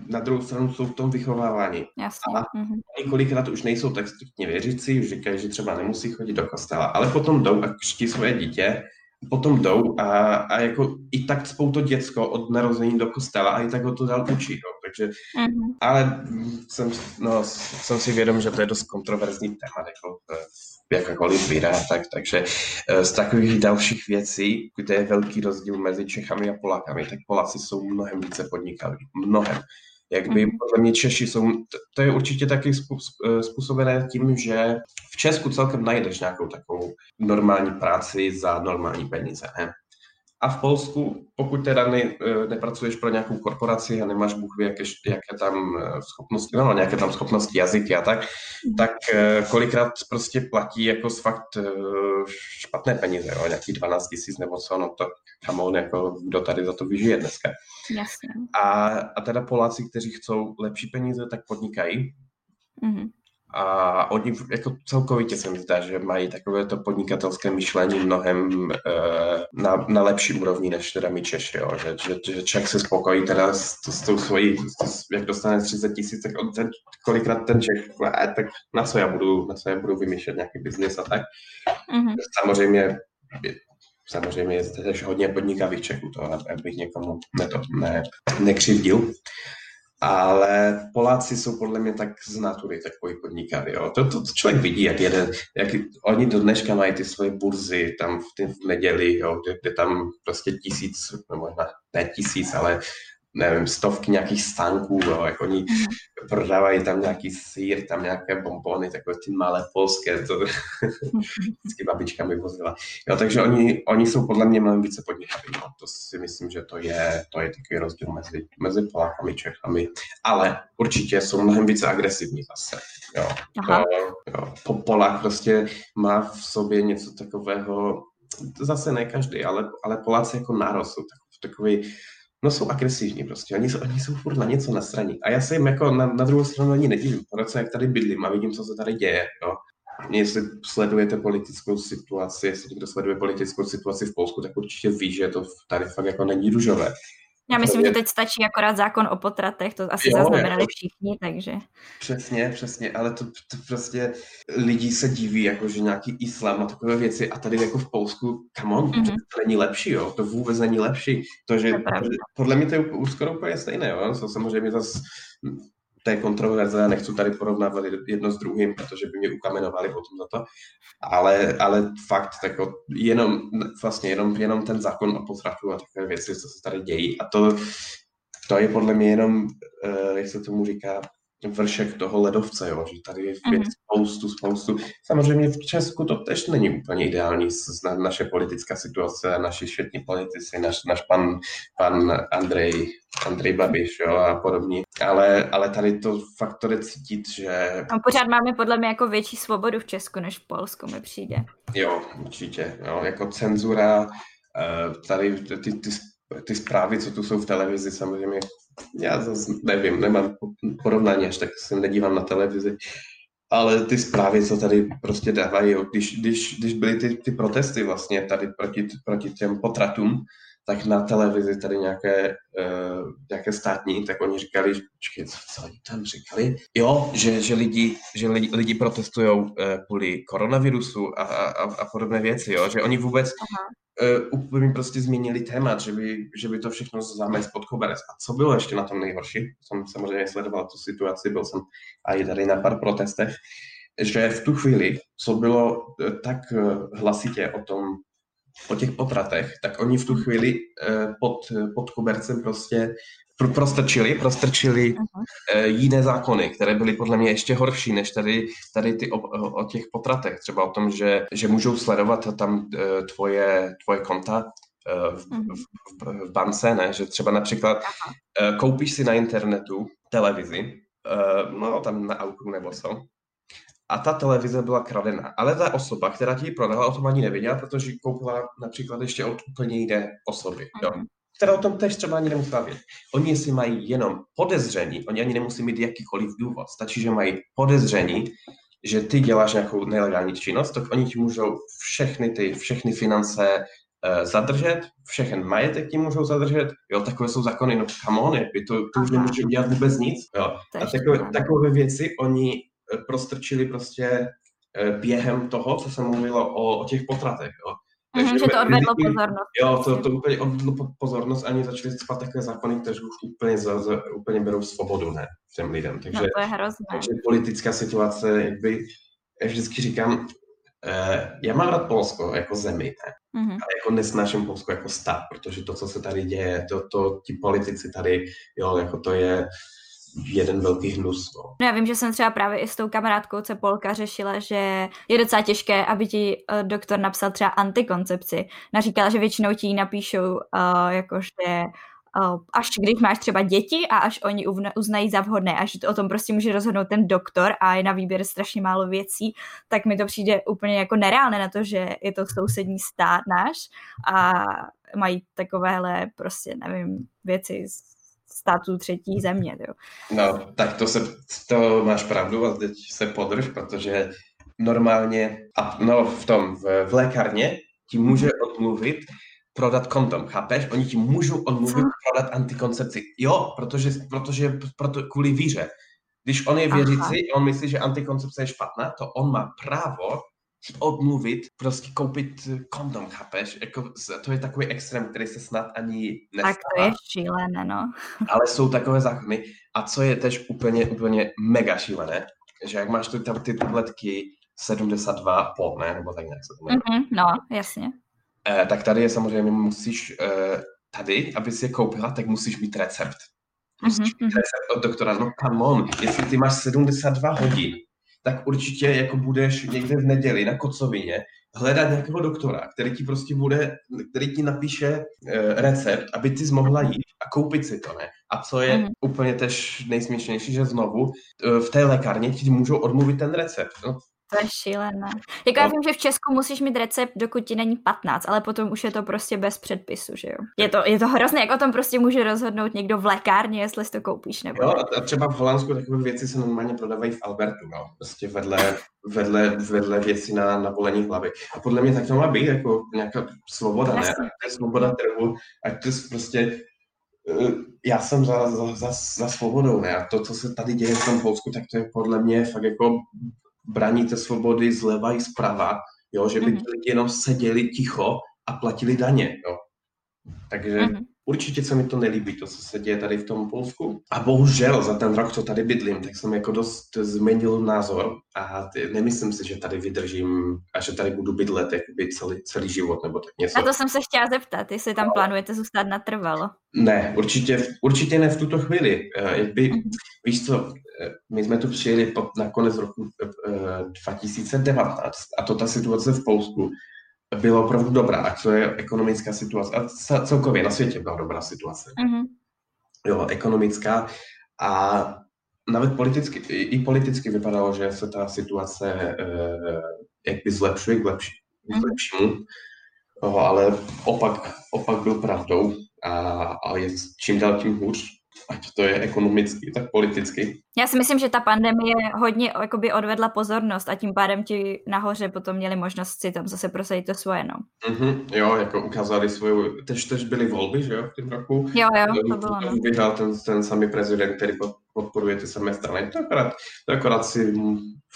na druhou stranu jsou v tom vychovávání. Jasně. A mm-hmm. několikrát už nejsou tak striktně věřící, už říkají, že třeba nemusí chodit do kostela, ale potom jdou a křtí svoje dítě, potom jdou a, a jako i tak spou to děcko od narození do kostela a i tak ho to dál učí. No. Takže, mm-hmm. ale jsem, no, jsem si vědom, že to je dost kontroverzní téma, jako jakákoliv víra, tak, takže eh, z takových dalších věcí, kde je velký rozdíl mezi Čechami a Polákami, tak Poláci jsou mnohem více podnikaví. Mnohem. Jakby mhm. podle mě Češi jsou, to je určitě taky eh, způsobené tím, že v Česku celkem najdeš nějakou takovou normální práci za normální peníze. Ne? A v Polsku, pokud teda ne, e, nepracuješ pro nějakou korporaci a nemáš Bůh ví, jaké, jaké tam e, schopnosti, no, nějaké tam schopnosti jazyky a tak, mhm. tak e, kolikrát prostě platí jako z fakt špatné peníze, jo, nějaký 12 tisíc nebo co, no to kamon, jako kdo tady za to vyžije dneska. Jasně. A, a teda Poláci, kteří chcou lepší peníze, tak podnikají. Mm-hmm. A oni jako celkovitě se mi zdá, že mají takové to podnikatelské myšlení mnohem e, na, na lepší úrovni než teda my Češi, jo? Že, že, že Čech se spokojí teda s, s tou svojí, s, jak dostane 30 tisíc, tak on ten, kolikrát ten Čech, e, tak na co já budu, na co já budu vymýšlet nějaký biznis a tak. Mm-hmm. Samozřejmě samozřejmě je też hodně podnikavých Čechů, to abych někomu ne, to, ne, nekřivdil ale Poláci jsou podle mě tak z natury takový podnikaví. Jo. To, to, to, člověk vidí, jak jeden, jak oni do dneška mají ty svoje burzy tam v, tým, v neděli, jo, kde, kde, tam prostě tisíc, možná ne tisíc, ale nevím, stovky nějakých stánků, jo, jak oni mm. prodávají tam nějaký sír, tam nějaké bombony, takové ty malé polské, to vždycky babička mi vozila. Jo, takže oni, oni jsou podle mě mnohem více podnikaví, no. to si myslím, že to je, to je takový rozdíl mezi, mezi Polákami, Čechami, ale určitě jsou mnohem více agresivní zase, jo. To, jo. Polák prostě má v sobě něco takového, zase ne každý, ale, ale Poláci jako národ jsou takový no jsou agresivní prostě, oni jsou, oni jsou furt na něco straně. A já se jim jako na, na druhou stranu ani nedivím, protože jak tady bydlím a vidím, co se tady děje, jo. Jestli sledujete politickou situaci, jestli někdo sleduje politickou situaci v Polsku, tak určitě ví, že to tady fakt jako není růžové. Já myslím, že teď stačí akorát zákon o potratech, to asi jo, zaznamenali jako, všichni, takže... Přesně, přesně, ale to, to prostě lidi se diví, jako že nějaký islám a takové věci a tady jako v Polsku, come on, mm-hmm. to není lepší, jo, to vůbec není lepší. To, že, to podle mě to je skoro úplně stejné, jo, to samozřejmě zase to je kontroverze, já nechci tady porovnávat jedno s druhým, protože by mě ukamenovali potom za to, ale, ale fakt, jako jenom, vlastně jenom, jenom ten zákon o potratu a takové věci, co se tady dějí. A to, to je podle mě jenom, uh, jak se tomu říká, vršek toho ledovce, jo? že tady je mm-hmm. spoustu, spoustu. Samozřejmě v Česku to tež není úplně ideální, na, naše politická situace, naši švětní politici, naš, naš pan, pan Andrej, Andrej Babiš jo? a podobně. Ale, ale tady to fakt to cítit, že... A pořád máme podle mě jako větší svobodu v Česku než v Polsku, mi přijde. Jo, určitě. Jo? Jako cenzura, eh, tady ty, ty, ty ty zprávy, co tu jsou v televizi, samozřejmě já zase nevím, nemám porovnání, až tak se nedívám na televizi, ale ty zprávy, co tady prostě dávají, když, když, když byly ty, ty protesty vlastně tady proti, proti těm potratům, tak na televizi tady nějaké, uh, nějaké státní, tak oni říkali, počkej, co, co oni tam říkali? Jo, že, že lidi, že lidi, lidi protestují uh, kvůli koronavirusu a, a, a podobné věci, jo, že oni vůbec Aha uh, úplně prostě změnili témat, že by, že by to všechno zamést pod koberec. A co bylo ještě na tom nejhorší? Jsem samozřejmě sledoval tu situaci, byl jsem i tady na pár protestech, že v tu chvíli, co bylo eh, tak eh, hlasitě o tom, o těch potratech, tak oni v tu chvíli pod, pod kobercem prostě prostrčili, prostrčili uh-huh. jiné zákony, které byly podle mě ještě horší než tady, tady ty o, o těch potratech. Třeba o tom, že, že můžou sledovat tam eh, tvoje, tvoje konta v, mhm. v, v, v bance, ne? že třeba například Aha. koupíš si na internetu televizi, no tam na auku nebo co, a ta televize byla kradená. Ale ta osoba, která ti ji prodala, o tom ani nevěděla, protože ji koupila například ještě od úplně jiné osoby. Jo? Mhm. Která o tom tež třeba ani nemusela vědět. Oni jestli mají jenom podezření, oni ani nemusí mít jakýkoliv důvod, stačí, že mají podezření, že ty děláš nějakou nelegální činnost, tak oni ti můžou všechny ty, všechny finance uh, zadržet, všechen majetek ti můžou zadržet, jo, takové jsou zákony, no come on, to, to už nemůže dělat vůbec nic, jo. A takové, takové věci oni prostrčili prostě eh, během toho, co jsem mluvila o, o těch potratech. Jo. Mhm, Takže, mm, že to odvedlo pozornost. Jo, to, to úplně odvedlo pozornost, ani začali spát takové zákony, které už úplně, za, za, úplně berou svobodu ne, těm lidem. Takže, no to je hrozné. Takže politická situace, jakby, já vždycky říkám, eh, já mám rád Polsko jako zemi, ne? Mm-hmm. ale jako nesnáším Polsko jako stát, protože to, co se tady děje, to, to ti politici tady, jo, jako to je, jeden velký hnus. No. no. já vím, že jsem třeba právě i s tou kamarádkou Cepolka řešila, že je docela těžké, aby ti uh, doktor napsal třeba antikoncepci. Naříkala, že většinou ti ji napíšou uh, jakože uh, až když máš třeba děti a až oni uznají za vhodné, až o tom prostě může rozhodnout ten doktor a je na výběr strašně málo věcí, tak mi to přijde úplně jako nereálné na to, že je to sousední stát náš a mají takovéhle prostě, nevím, věci států třetí země. Jo. No, tak to, se, to máš pravdu a teď se podrž, protože normálně, a no v tom, v, v lékárně ti může odmluvit prodat kondom, chápeš? Oni ti můžou odmluvit Co? prodat antikoncepci. Jo, protože, protože proto, kvůli víře. Když on je věřící, on myslí, že antikoncepce je špatná, to on má právo odmluvit, prostě koupit kondom, chápeš? Jako, to je takový extrém, který se snad ani nestává. Tak to je šílené, no. Ale jsou takové zákony. A co je tež úplně, úplně mega šílené, že jak máš tu tam ty tabletky 72 pol, ne? Nebo tak nějak se to mm-hmm, No, jasně. Eh, tak tady je samozřejmě, musíš, eh, tady, aby si je koupila, tak musíš mít recept. Musíš mm-hmm. mít recept od doktora. No come on, jestli ty máš 72 hodin tak určitě jako budeš někde v neděli na kocovině hledat nějakého doktora, který ti prostě bude, který ti napíše e, recept, aby ty mohla jít a koupit si to, ne? A co je mm. úplně tež nejsměšnější, že znovu e, v té lékárně ti můžou odmluvit ten recept. No, to je šílené. Jako já vím, že v Česku musíš mít recept, dokud ti není 15, ale potom už je to prostě bez předpisu, že jo? Je to, je to hrozné, jak o tom prostě může rozhodnout někdo v lékárně, jestli si to koupíš nebo Jo, a třeba v Holandsku takové věci se normálně prodávají v Albertu, no. Prostě vedle, vedle, vedle věci na, na volení hlavy. A podle mě tak to má být, jako nějaká svoboda, ne? To je svoboda trhu, ať to prostě eh, já jsem za, za, za, za svobodou, ne? A to, co se tady děje v tom Polsku, tak to je podle mě fakt jako braníte svobody zleva i zprava, jo, že by mm-hmm. lidi jenom seděli ticho a platili daně. Jo. Takže mm-hmm. Určitě se mi to nelíbí, to, co se děje tady v tom Polsku. A bohužel za ten rok, co tady bydlím, tak jsem jako dost změnil názor a nemyslím si, že tady vydržím a že tady budu bydlet jakoby celý, celý život nebo tak něco. A to jsem se chtěla zeptat, jestli tam plánujete zůstat natrvalo. Ne, určitě, určitě ne v tuto chvíli. Eh, jakby, mm-hmm. víš co, my jsme tu přijeli na konec roku 2019 eh, a to ta situace v Polsku byla opravdu dobrá, a to je ekonomická situace. A celkově na světě byla dobrá situace. Mm-hmm. Jo, ekonomická a nawet politicky, i politicky vypadalo, že se ta situace eh, jakby zlepšuje k, lepší, k mhm. lepšímu, mm-hmm. ale opak, opak byl pravdou a, a je čím dál tím hůř ať to je ekonomicky, tak politicky. Já si myslím, že ta pandemie hodně jakoby odvedla pozornost a tím pádem ti nahoře potom měli možnost si tam zase prosadit to svoje, no. Mm-hmm, jo, jako ukázali svou, tež, tež byly volby, že jo, v tom roku. Jo, jo, to bylo, no. Vyhrál ten, ten samý prezident, který podporuje ty samé strany. To akorát, to akorát si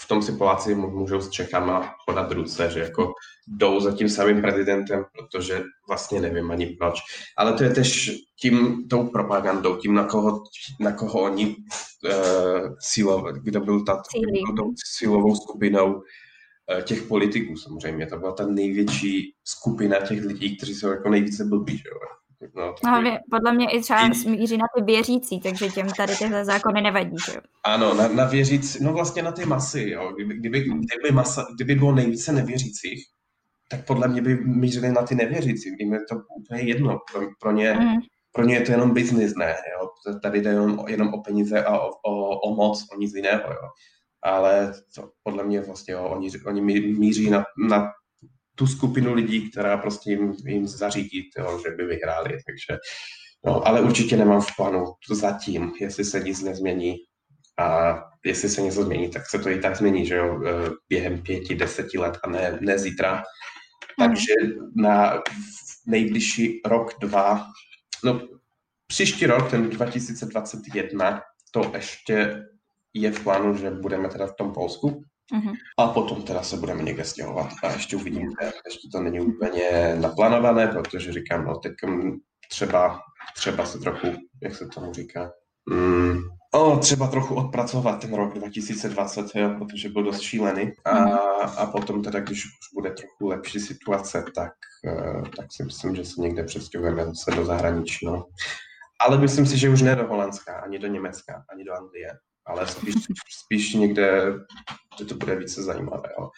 v tom si Poláci můžou s Čechama podat ruce, že jako jdou za tím samým prezidentem, protože vlastně nevím ani proč. Ale to je tež tím, tou propagandou, tím, na koho, na koho oni uh, sílovali, kdo byl ta, tou sílovou skupinou uh, těch politiků samozřejmě. To byla ta největší skupina těch lidí, kteří jsou jako nejvíce blbí, že jo. No, Hlavně, podle mě i třeba smíří na ty věřící, takže těm tady tyhle zákony nevadí, že jo? Ano, na, na věřící, no vlastně na ty masy, jo. Kdyby, kdyby, kdyby, masa, kdyby bylo nejvíce nevěřících, tak podle mě by mířili na ty nevěřící. Jim je to úplně jedno. Pro, pro ně mm pro ně je to jenom biznis, ne, jo. Tady jde jenom, jenom o peníze a o, o, o moc, o nic jiného, jo. Ale to, podle mě vlastně, jo, oni, oni míří na, na tu skupinu lidí, která prostě jim, jim zařídí, jo, že by vyhráli, takže no, ale určitě nemám v plánu zatím, jestli se nic nezmění a jestli se něco změní, tak se to i tak změní, že jo, e, během pěti, deseti let a ne, ne zítra. Mhm. Takže na nejbližší rok, dva No, příští rok, ten 2021, to ještě je v plánu, že budeme teda v tom Polsku. Uh-huh. A potom teda se budeme někde stěhovat a ještě uvidíme. Ještě to není úplně naplánované, protože říkám, no teď třeba, třeba se trochu, jak se tomu říká, mm, o, třeba trochu odpracovat ten rok 2020, jo, protože byl dost šílený. A, a potom teda, když už bude trochu lepší situace, tak, eh, tak si myslím, že se někde přestěhujeme zase do zahraničí. No. Ale myslím si, že už ne do Holandska, ani do Německa, ani do Anglie, ale spíš, spíš někde, že to bude více zajímavé. Jo.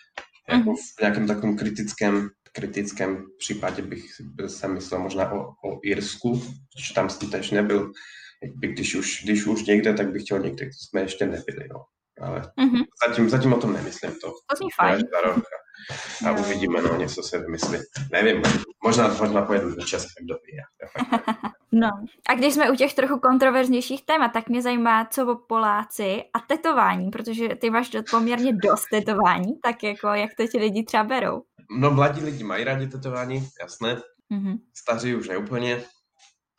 Jako v nějakém takovém kritickém, kritickém případě bych se myslel možná o, o Irsku, protože tam jsem tež nebyl jakby když už, když už někde, tak bych chtěl někde, kde jsme ještě nebyli, no. Ale mm-hmm. zatím, zatím o tom nemyslím. To, to zní fajn. A, a uvidíme, no, něco se vymyslí. Nevím, možná, možná pojedu do Česka, kdo ví. No, a když jsme u těch trochu kontroverznějších témat, tak mě zajímá, co o Poláci a tetování, protože ty máš poměrně dost tetování, tak jako jak to ti lidi třeba berou? No, mladí lidi mají rádi tetování, jasné. Mm-hmm. Staří už neúplně,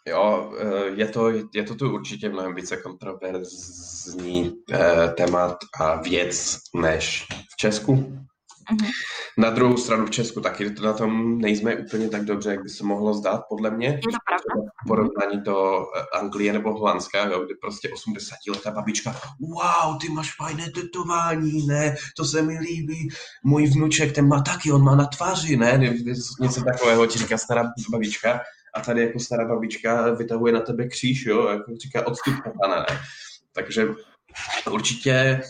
Jo, eh, je to, je to tu určitě mnohem více kontroverzní eh, témat a věc než v Česku. Uh-huh. Na druhou stranu v Česku taky na tom nejsme úplně tak dobře, jak by se mohlo zdát, podle mě. Je to pravda. Porovnání do eh, Anglie nebo Holandska, jo, kde prostě 80 letá babička, wow, ty máš fajné tetování, ne, to se mi líbí, můj vnuček, ten má taky, on má na tváři, ne, něco takového ti říká stará babička a tady jako stará babička vytahuje na tebe kříž, jo, jako říká odstup pana, ne. Takže určitě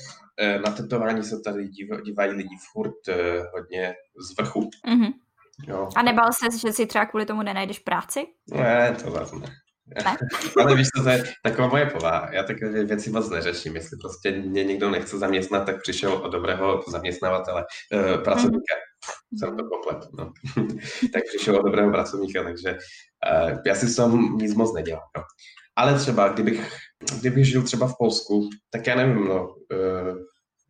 na tetování se tady dívají lidi furt eh, hodně z vrchu. Mm-hmm. Jo. A nebal se, že si třeba kvůli tomu nenajdeš práci? Ne, to zase ne. ne? Ale víš, to je taková moje povaha. Já takové věci moc neřeším. Jestli prostě mě někdo nechce zaměstnat, tak přišel od dobrého zaměstnavatele, uh, pracovníka. Mm. Jsem to komplet. No. tak přišel od dobrého pracovníka, takže Uh, já si tom nic moc nedělám. No. Ale třeba, kdybych, kdybych žil třeba v Polsku, tak já nevím, no, uh,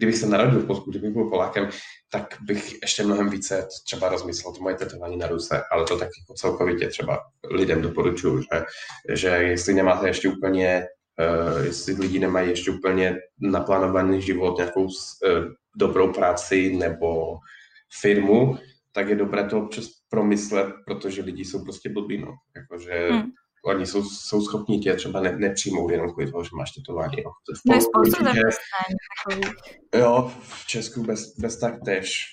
kdybych se narodil v Polsku, kdybych byl Polákem, tak bych ještě mnohem více třeba rozmyslel to moje tetování na ruce, ale to tak jako celkovitě třeba lidem doporučuju, že, že jestli nemáte ještě úplně, uh, jestli lidi nemají ještě úplně naplánovaný život, nějakou uh, dobrou práci nebo firmu, tak je dobré to občas promyslet, protože lidi jsou prostě blbí, no. Jakože hmm. Oni jsou, jsou schopni tě třeba ne, nepřijmout jenom kvůli toho, že máš tetování. No. To je spoustu Jo, v Česku bez, bez tak tež.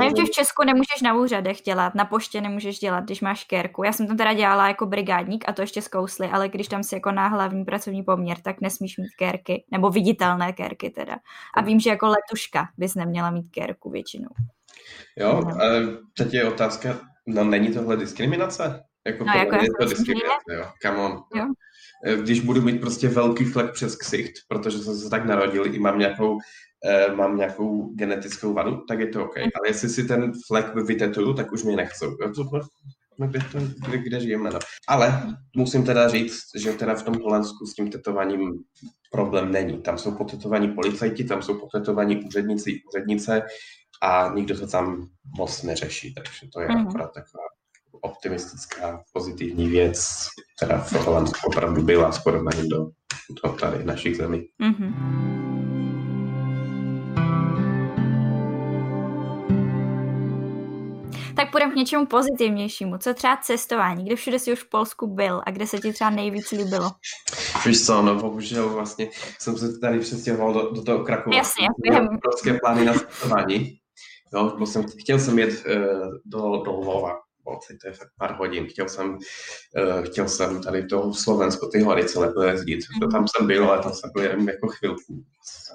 Vím, že v Česku nemůžeš na úřadech dělat, na poště nemůžeš dělat, když máš kérku. Já jsem tam teda dělala jako brigádník a to ještě zkousli, ale když tam si jako na hlavní pracovní poměr, tak nesmíš mít kérky, nebo viditelné kérky teda. A vím, že jako letuška bys neměla mít kérku většinou. Jo, ale teď je otázka, no není tohle diskriminace? Jako no, jako je to diskriminace, jo, come on. Jo. Eh, když budu mít prostě velký flek přes ksicht, protože jsem se tak narodil i mám nějakou, eh, mám nějakou genetickou vadu, tak je to OK. Mm. Ale jestli si ten flek vytetuju, tak už mě nechcou. Jo, to, no, kde, to, kde, kde žijeme, no. Ale musím teda říct, že teda v tom Holandsku s tím tetováním problém není. Tam jsou potetovaní policajti, tam jsou potetovaní úředníci, úřednice, a nikdo to tam moc neřeší, takže to je mm. akorát taková optimistická, pozitivní věc, která v Holandsku opravdu byla s porovnáním do, do tady našich zemí. Mm-hmm. Tak půjdeme k něčemu pozitivnějšímu. Co třeba cestování? Kde všude jsi už v Polsku byl a kde se ti třeba nejvíc líbilo? Víš co, no bohužel vlastně jsem se tady přestěhoval do, do toho Krakova. Jasně. Měl obrovské plány na cestování. Jo, bo jsem, chtěl jsem jet uh, do, do Lvova, bo to je fakt pár hodin. Chtěl jsem, uh, chtěl jsem tady do Slovensko, ty hory celé pojezdit. To tam jsem byl, ale tam jsem byl jen jako chvilku,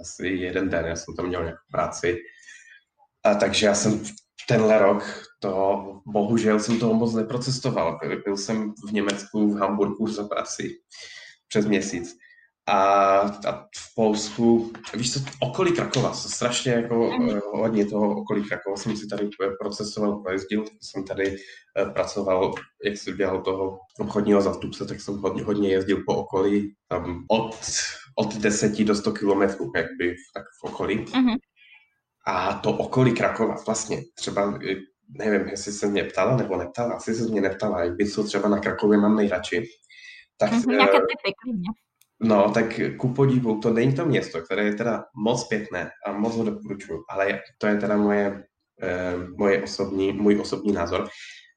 asi jeden den, já jsem tam měl nějakou práci. A takže já jsem tenhle rok to bohužel jsem toho moc neprocestoval. Byl jsem v Německu, v Hamburgu za práci přes měsíc. A, a v Polsku, víš co, okolí Krakova, strašně jako mm. hodně toho okolí Krakova jsem si tady procesoval, pojezdil, jsem tady eh, pracoval, jak jsem dělal toho obchodního zástupce, tak jsem hodně, hodně jezdil po okolí, tam od, od 10 do 100 kilometrů, jakby tak v okolí. Mm-hmm. A to okolí Krakova vlastně, třeba nevím, jestli se mě ptala nebo neptala, asi se mě neptala, jak by co třeba na Krakově mám nejradši. Tak, mm-hmm, nějaké typy, klidně. No, tak ku podivu, to není to město, které je teda moc pěkné a moc ho doporučuji, ale to je teda moje, eh, moje osobní, můj osobní názor.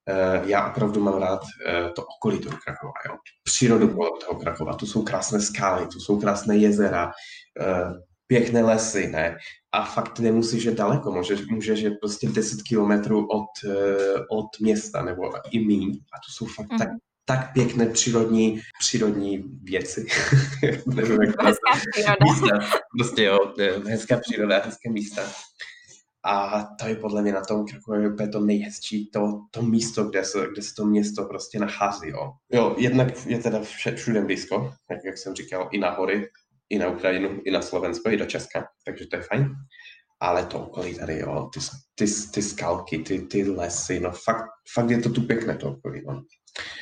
Eh, já opravdu mám rád eh, to okolí toho Krakova, jo. přírodu kolem toho Krakova. Tu jsou krásné skály, tu jsou krásné jezera, pěkné lesy, ne? A fakt nemusíš jít daleko, můžeš, můžeš jít prostě 10 kilometrů od, od města nebo i míň. A to jsou fakt mm. tak tak pěkné přírodní, přírodní věci. Nevím, jak hezká příroda. Místa. Prostě jo, hezká příroda, hezké místa. A to je podle mě na tom Krakově úplně to nejhezčí, to, to místo, kde se, kde se to město prostě nachází. Jo. jo, jednak je teda vše, všude blízko, tak jak jsem říkal, i na hory, i na Ukrajinu, i na Slovensko, i do Česka, takže to je fajn. Ale to okolí tady, jo, ty, ty, ty skalky, ty, ty lesy, no fakt, fakt je to tu pěkné to okolí. No.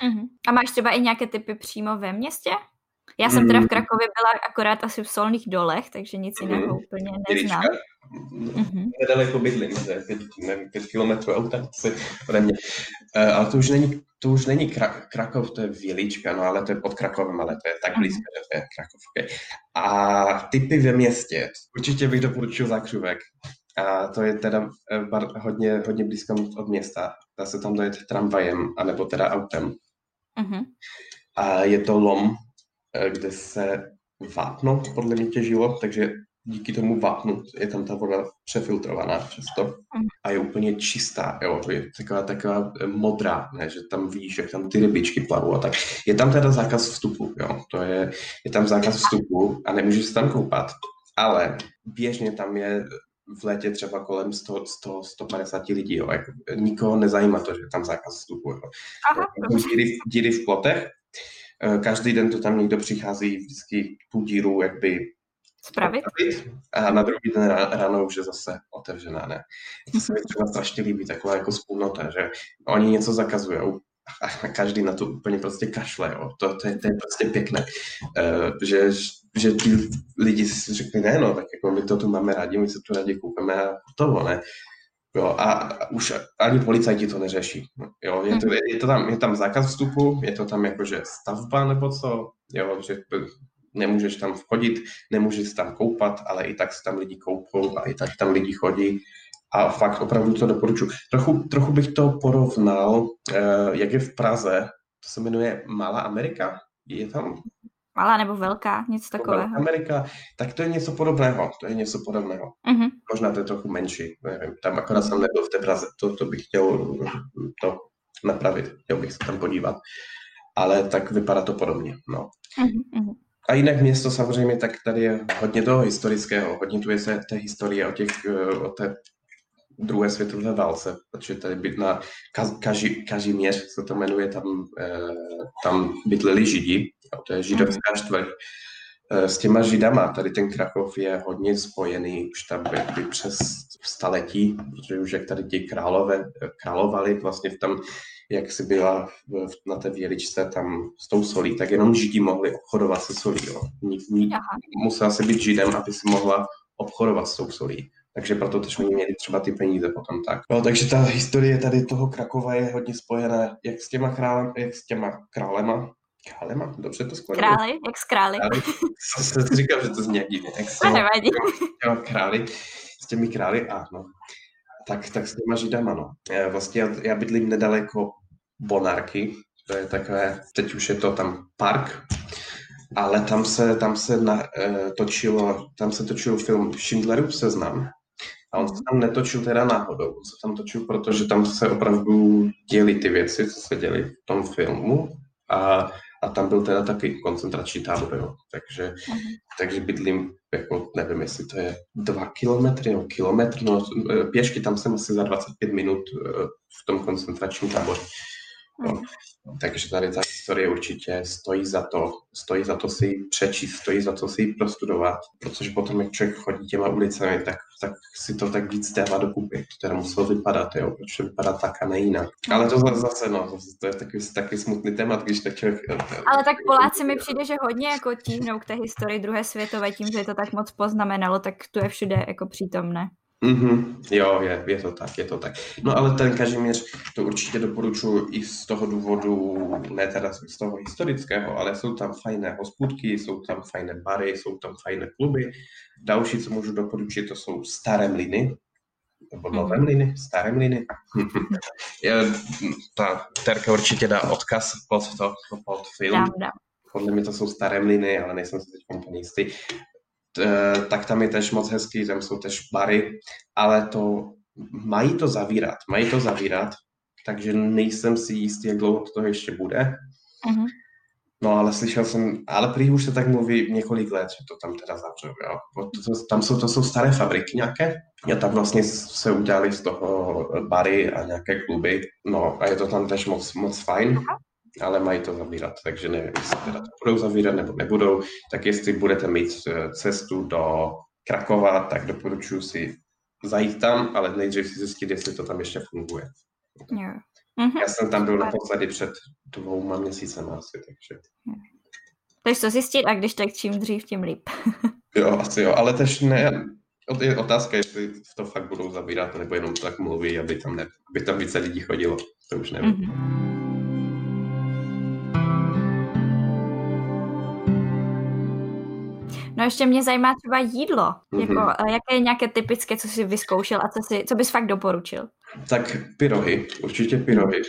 Uh-huh. A máš třeba i nějaké typy přímo ve městě? Já jsem teda v mm. Krakově byla akorát asi v Solných dolech, takže nic mm. jiného úplně neznám. Mm-hmm. Nedaleko bydlím, pět, nevím, pět kilometrů auta ode mě. Uh, ale to už není, to už není Kra- Krakov, to je Vělička, no ale to je pod Krakovem, ale to je tak blízko, mm-hmm. že to je Krakov. Okay. A typy ve městě, určitě bych doporučil Zakřůvek. A to je teda eh, bar, hodně, hodně blízko od města. Dá se tam dojet tramvajem, anebo teda autem. Mm-hmm. A je to lom, eh, kde se vápno podle mě těžilo, takže díky tomu vápnu je tam ta voda přefiltrovaná často mhm. a je úplně čistá, jo, je taková, taková eh, modrá, ne, že tam víš, jak tam ty rybičky plavou a tak. Je tam teda zákaz vstupu, jo, to je, je tam zákaz vstupu a nemůžeš se tam koupat, ale běžně tam je v létě třeba kolem 100, 100 150 lidí, jo. Jako, nikoho nezajímá to, že je tam zákaz vstupu. Jo. Aha, díry, díry v plotech, eh, každý den to tam někdo přichází vždycky tu díru jakby Spravit? A na druhý den ráno už je zase otevřená, ne? To se mi třeba strašně líbí, taková jako spolnota, že oni něco zakazují a každý na to úplně prostě kašle, jo. To, to, je, to je prostě pěkné, uh, že že ti lidi si řekli, ne, no, tak jako my to tu máme rádi, my se tu rádi koupíme a hotovo, ne. Jo, a už ani policajti to neřeší. Jo, je, to, je, to tam, je tam zákaz vstupu, je to tam jakože stavba nebo co, jo, že nemůžeš tam vchodit, nemůžeš tam koupat, ale i tak se tam lidi koupou a i tak tam lidi chodí. A fakt opravdu to doporučuji. Trochu, trochu bych to porovnal, eh, jak je v Praze, to se jmenuje Malá Amerika, je tam Malá nebo velká, něco takového. Amerika, tak to je něco podobného, to je něco podobného. Uh-huh. Možná to je trochu menší, nevím, tam akorát jsem nebyl v té Praze, to, to bych chtěl to napravit, chtěl bych se tam podívat. Ale tak vypadá to podobně, no. Uh-huh. A jinak město samozřejmě, tak tady je hodně toho historického, hodně tu je se té historie o, těch, o té druhé světové válce, protože tady byt na Kaži, Kažíměř, se to jmenuje, tam, eh, tam bydleli Židi, to je židovská mhm. čtvrť. Eh, s těma židama tady ten Krakov je hodně spojený už tam by přes staletí, protože už jak tady ti králové královali vlastně v tam, jak si byla na té věličce tam s tou solí, tak jenom židi mohli obchodovat se solí. Jo. Musela se být židem, aby si mohla obchodovat s tou solí. Takže proto tež oni měli třeba ty peníze potom tak. No, takže ta historie tady toho Krakova je hodně spojená jak s těma, králem, jak s těma králema, Králema, dobře to skladilo. Králi, jak s králi. králi. Jsem říkal, že to zní jak divně. Nevadí. Jo, králi, s těmi králi, a no. Tak, tak s těma židama, no. Vlastně já, já bydlím nedaleko Bonarky, to je takové, teď už je to tam park, ale tam se, tam se na, e, točilo, tam se točil film Schindlerův seznam, a on se tam netočil teda náhodou, on se tam točil, protože tam se opravdu děli ty věci, co se děli v tom filmu. A a tam byl teda taky koncentrační tábor, jo. Takže, uh-huh. takže bydlím, jako nevím, jestli to je dva kilometry, no kilometr, no pěšky tam jsem asi za 25 minut v tom koncentračním táboře. No. Takže tady ta historie určitě stojí za to, stojí za to si ji přečíst, stojí za to si ji prostudovat, protože potom, jak člověk chodí těma ulicemi, tak, tak si to tak víc dává dokupy. To teda muselo vypadat, jo, proč to vypadá tak a nejinak. Ale to zase, no, to je taky, taky smutný témat, když tak člověk... Ale tak Poláci mi přijde, že hodně jako tíhnou k té historii druhé světové tím, že je to tak moc poznamenalo, tak to je všude jako přítomné. Mm-hmm. Jo, je, je to tak, je to tak. No ale ten Kažimíř, to určitě doporučuji i z toho důvodu, ne teda z toho historického, ale jsou tam fajné hospůdky, jsou tam fajné bary, jsou tam fajné kluby. Další, co můžu doporučit, to jsou staré mliny, nebo mhm. nové mliny, staré mliny. ta Terka určitě dá odkaz pod to, pod film. Dám, dám. Podle mě to jsou staré mliny, ale nejsem si teď úplně jistý. Eh, tak tam je tež moc hezký, tam jsou tež bary, ale to mají to zavírat, mají to zavírat, takže nejsem si jistý, jak dlouho to ještě bude. Uh-huh. No ale slyšel jsem, ale prý už se tak mluví několik let, že to tam teda zavřou, jo. To, to, tam jsou, to jsou staré fabriky nějaké a tam vlastně se udělali z toho bary a nějaké kluby, no a je to tam tež moc, moc fajn. Uh-huh ale mají to zavírat, takže nevím, jestli teda to budou zavírat nebo nebudou, tak jestli budete mít eh, cestu do Krakova, tak doporučuji si zajít tam, ale nejdřív si zjistit, jestli to tam ještě funguje. Yeah. Mm-hmm. Já jsem tam byl naposledy před dvouma měsícem asi, takže... Takže to zjistit a když tak čím dřív, tím líp. jo, asi jo, ale tež ne, je otázka, jestli to fakt budou zavírat, nebo jenom tak mluví, aby tam, ne, aby tam více lidí chodilo, to už nevím. Mm-hmm. No ještě mě zajímá třeba jídlo. Mm-hmm. Jako, jaké je nějaké typické, co jsi vyzkoušel a co, si, co bys fakt doporučil? Tak pyrohy, určitě pyrohy.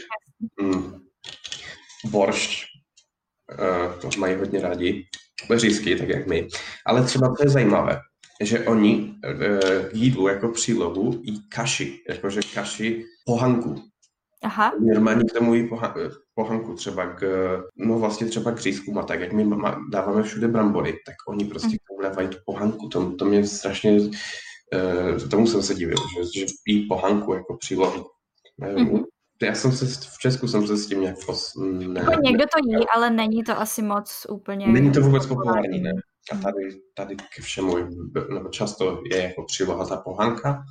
Mm. Boršť, uh, to mají hodně rádi. Řízky, tak jak my. Ale třeba to je zajímavé, že oni uh, jídlu jako přílohu jí kaši, jakože kaši pohanku. Aha. Normálně k tomu jí poha- pohanku, třeba k, no vlastně třeba k řízkům a tak, jak my dáváme všude brambory, tak oni prostě mm. k tomu dávají tu pohanku, to, to mě strašně, uh, tomu jsem se divil, že, že jí pohanku jako přílohu. Mm-hmm. Já jsem se, v Česku jsem se s tím nějak fos, ne, jako někdo to jí, ale není to asi moc úplně... Není to vůbec populární, ne? A tady, tady ke všemu, nebo často je jako příloha ta pohanka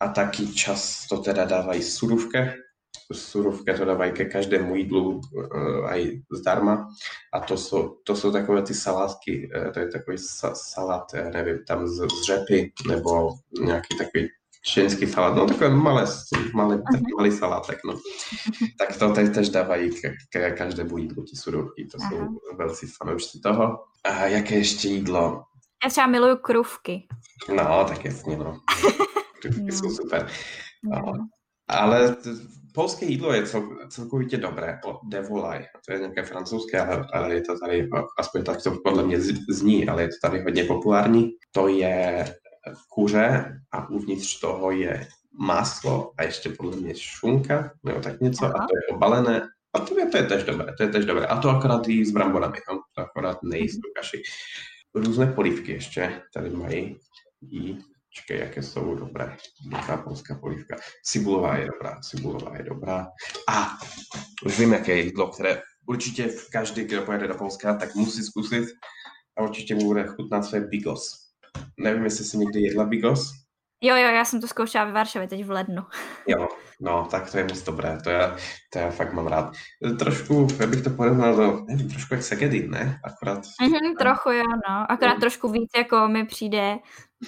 a taky často teda dávají surůvke, surovka to dávají ke každému jídlu uh, aj zdarma. A to jsou, to jsou takové ty salátky, uh, to je takový sa, salát, nevím, tam z, z řepy, nebo nějaký takový čínský salát, no takové malé, malé, taký malý salátek, no. Tak to teď tež dávají ke, ke každému jídlu, ty surovky, to jsou Aha. velcí fanoušci toho. A jaké ještě jídlo? Já třeba miluju krůvky. No, tak jasně, no. Krůvky no. jsou super. No. Ale polské jídlo je cel, celkovitě dobré, devolaj, to je nějaké francouzské, ale, ale je to tady, aspoň tak to podle mě zní, ale je to tady hodně populární. To je kuře a uvnitř toho je maslo a ještě podle mě šunka, nebo tak něco, Aha. a to je obalené a to je, to je tež dobré, to je tež dobré. A to akorát i s bramborami, no? to akorát nejíst tu kaši. Různé polívky ještě tady mají. I Čekej, jaké jsou dobré. Jaká polská polívka. Cibulová je dobrá, cibulová je dobrá. A už vím, jaké je jídlo, které určitě každý, kdo pojede do Polska, tak musí zkusit a určitě mu bude chutnat své bigos. Nevím, jestli jsi někdy jedla bigos. Jo, jo, já jsem to zkoušela ve Varšavě teď v lednu. Jo, no, tak to je moc dobré, to já, to já fakt mám rád. Trošku, já bych to porovnal do, nevím, trošku jak Segedin, ne? Akorát. Mm-hmm, trochu jo, no, akorát no. trošku víc, jako mi přijde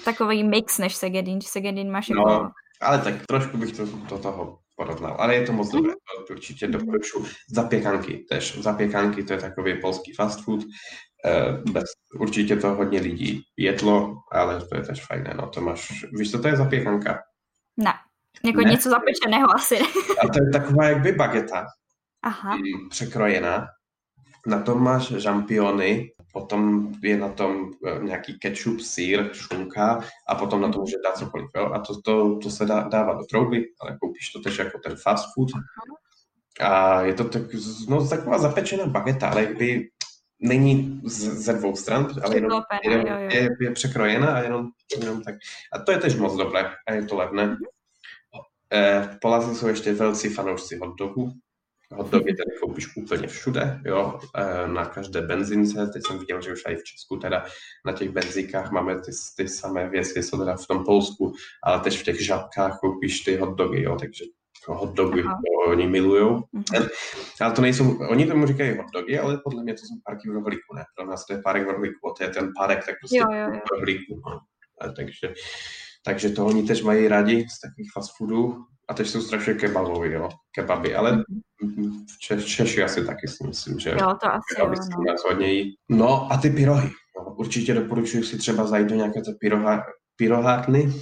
takový mix než Segedin, Segedin máš no, jako... ale tak trošku bych to do toho porovnal, ale je to moc dobré, to určitě doporučuji. Zapěkanky tež, zapěkanky to je takový polský fast food, eh, bez, určitě to hodně lidí jedlo, ale to je tež fajné, no to máš, víš, co to je zapěkanka? Ne, jako ne? něco zapečeného asi. A to je taková jakby bageta, Aha. Překrojená, na tom máš žampiony, potom je na tom e, nějaký ketchup, sír, šunka a potom na to může dát cokoliv. Jo? A to, to, to se dá, dává do trouby, ale koupíš to tež jako ten fast food. A je to tak, no, taková zapečená bageta, ale jakby není z, ze dvou stran, ale jenom, jenom. Je, je překrojená a jenom, jenom tak. A to je tež moc dobré a je to levné. Mm-hmm. Eh, Poláci jsou ještě velcí fanoušci hot dogu. Hot dogy tady koupíš úplně všude, jo, eh, na každé benzince. Teď jsem viděl, že už i v Česku teda na těch benzíkách máme ty, ty samé věci, jsou teda v tom Polsku, ale teď v těch žabkách koupíš ty hot dogy, jo, takže hot dogy, to oni milujou. Mm-hmm. Ale to nejsou, oni tomu říkají hot dogy, ale podle mě to jsou párky v rohlíku, ne? Pro nás to je párek v rohlíku, to je ten párek, tak prostě jo, jo, jo. v rohlíku. No. Takže, takže to oni teď mají rádi z takových fast foodů a teď jsou strašně kebaboví, jo, kebaby, ale mm-hmm. Češ, Češi asi taky si myslím, že jo, to asi jo, no. nás hodně No a ty pyrohy, no, určitě doporučuji si třeba zajít do nějaké pyroha, pyrohárny,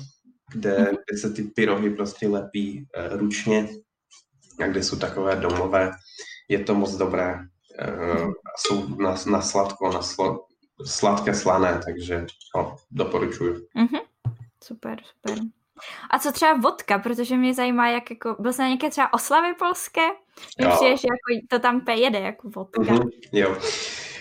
kde, mm-hmm. kde se ty pyrohy prostě lepí uh, ručně a kde jsou takové domové. Je to moc dobré. Uh, jsou na, na sladko, na slo, sladké slané, takže no, doporučuji. Mm-hmm. Super, super. A co třeba vodka, protože mě zajímá, jak jako, byl jsi na nějaké třeba oslavy polské? Myslím, že jako to tam jede jako vodka. Mm-hmm, jo,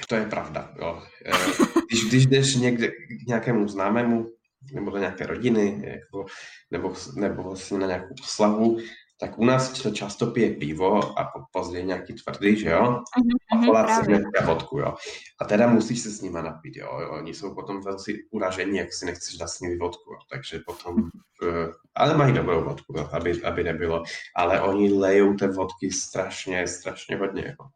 to je pravda, jo. Eh, když, když jdeš někde k nějakému známému, nebo do nějaké rodiny, jako, nebo, nebo vlastně na nějakou oslavu, tak u nás se často pije pivo a později nějaký tvrdý, že jo? Uh-huh, a Poláci hnedka vodku, jo? A teda musíš se s nima napít, jo? Oni jsou potom velmi uražení, jak si nechceš dát s nimi vodku, jo? takže potom, uh, ale mají dobrou vodku, jo? Aby, aby nebylo, ale oni lejou té vodky strašně, strašně hodně, jo?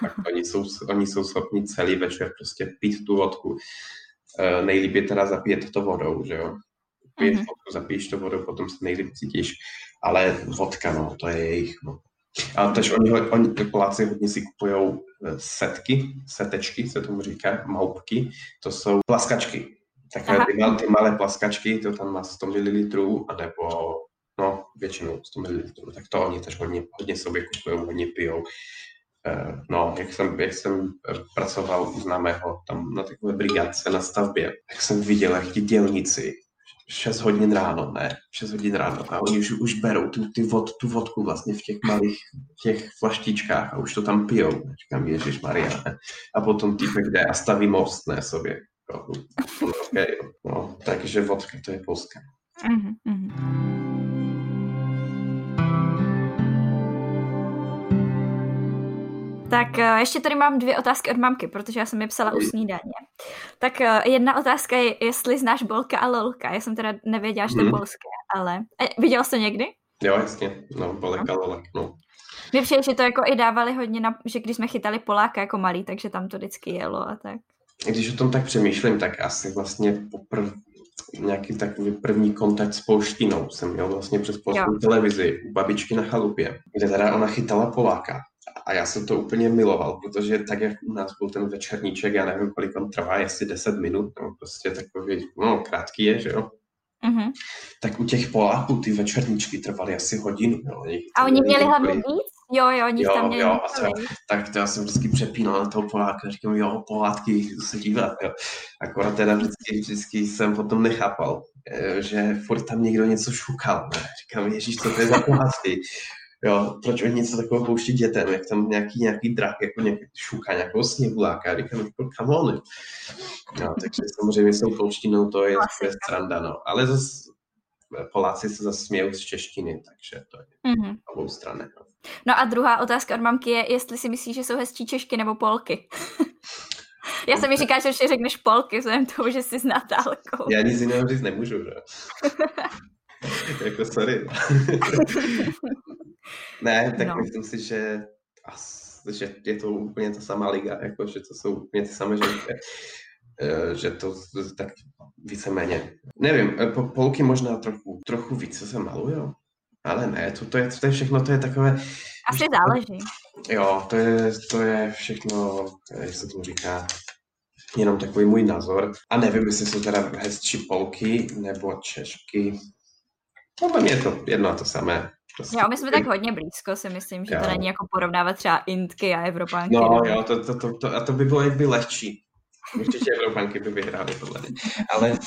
Tak oni jsou, oni jsou schopni celý večer prostě pít tu vodku. Uh, nejlíp je teda zapít to vodou, že jo? Piješ mm-hmm. vodku, zapíš to vodou, potom se nejlíp cítíš ale vodka, no, to je jejich, no. A tež oni, oni Poláci hodně si kupují eh, setky, setečky se tomu říká, maupky, to jsou plaskačky. Takové ty, mal, ty malé plaskačky, to tam má 100 ml, anebo no, většinou 100 ml, tak to oni tež hodně, hodně sobě kupují, hodně pijou. Uh, no, jak jsem, jak jsem pracoval u známého tam na takové brigádce na stavbě, tak jsem viděl, jak ti dělníci 6 hodin ráno, ne, 6 hodin ráno a oni už, už berou tu, ty vod, tu vodku vlastně v těch malých těch flaštičkách a už to tam pijou. Říkám, Ježíš Maria. Ne? A potom týpek jde a staví most, ne sobě. Okay, no, takže vodka, to je Polska. Mm-hmm. Tak eh, ještě tady mám dvě otázky od mamky, protože já jsem je psala u snídaně. Tak eh, jedna otázka je, jestli znáš Bolka a Lolka. Já jsem teda nevěděla, že to je hmm. polské, ale... E, viděl jsi to někdy? Jo, jasně. No, Bolek a Lolek, no. Mně přijde, že to jako i dávali hodně, na, že když jsme chytali Poláka jako malý, takže tam to vždycky jelo a tak. Když o tom tak přemýšlím, tak asi vlastně poprv, nějaký takový první kontakt s polštinou jsem měl vlastně přes polskou televizi u babičky na chalupě, kde teda ona chytala Poláka. A já jsem to úplně miloval, protože tak, jak u nás byl ten večerníček, já nevím, kolik on trvá, jestli 10 minut, no prostě takový, no krátký je, že jo. Mm-hmm. Tak u těch Poláků ty večerníčky trvaly asi hodinu. Jo. A oni měli hlavně víc? Jo, jo, oni jo, tam měli jo, a to, tak to já jsem vždycky přepínal na toho Poláka, říkám, jo, Polátky, se dívat, jo. Akorát teda vždycky, vždycky jsem potom nechápal, eh, že furt tam někdo něco šukal, ne? Říkám, ježíš, co to je za Poláky? Jo, proč oni něco takového pouští dětem, jak tam nějaký, nějaký drak, jako nějaký šuka, nějakého sněhuláka, říkám, jako come on. No, takže samozřejmě jsou polštinou, to je, to je stranda, no. Ale zase Poláci se zase smějou z češtiny, takže to je mm-hmm. obou strany. No. no a druhá otázka od mamky je, jestli si myslíš, že jsou hezčí Češky nebo Polky. Já jsem mi říká, že ještě řekneš Polky, vzhledem tomu, že jsi s Natálkou. Já nic jiného říct nemůžu, že? jako sorry. Ne, tak no. myslím si, že, že je to úplně ta samá liga, jako, že to jsou úplně ty samé ženské. Eh, že to tak víceméně. Nevím, po, polky možná trochu, trochu více se malujou, ale ne, to, to, je, to je všechno, to je takové... Asi záleží. Jo, to je, to je všechno, jak se tomu říká, jenom takový můj názor. A nevím, jestli jsou teda hezčí Polky nebo Češky. Podle mě je to jedno a to samé. Prostě. Jo, my jsme tak hodně blízko, si myslím, že jo. to není jako porovnávat třeba Indky a Evropánky. No jo, to, to, to, to, a to by bylo jak by lehčí. Určitě Evropanky by vyhrály podle mě. Ale,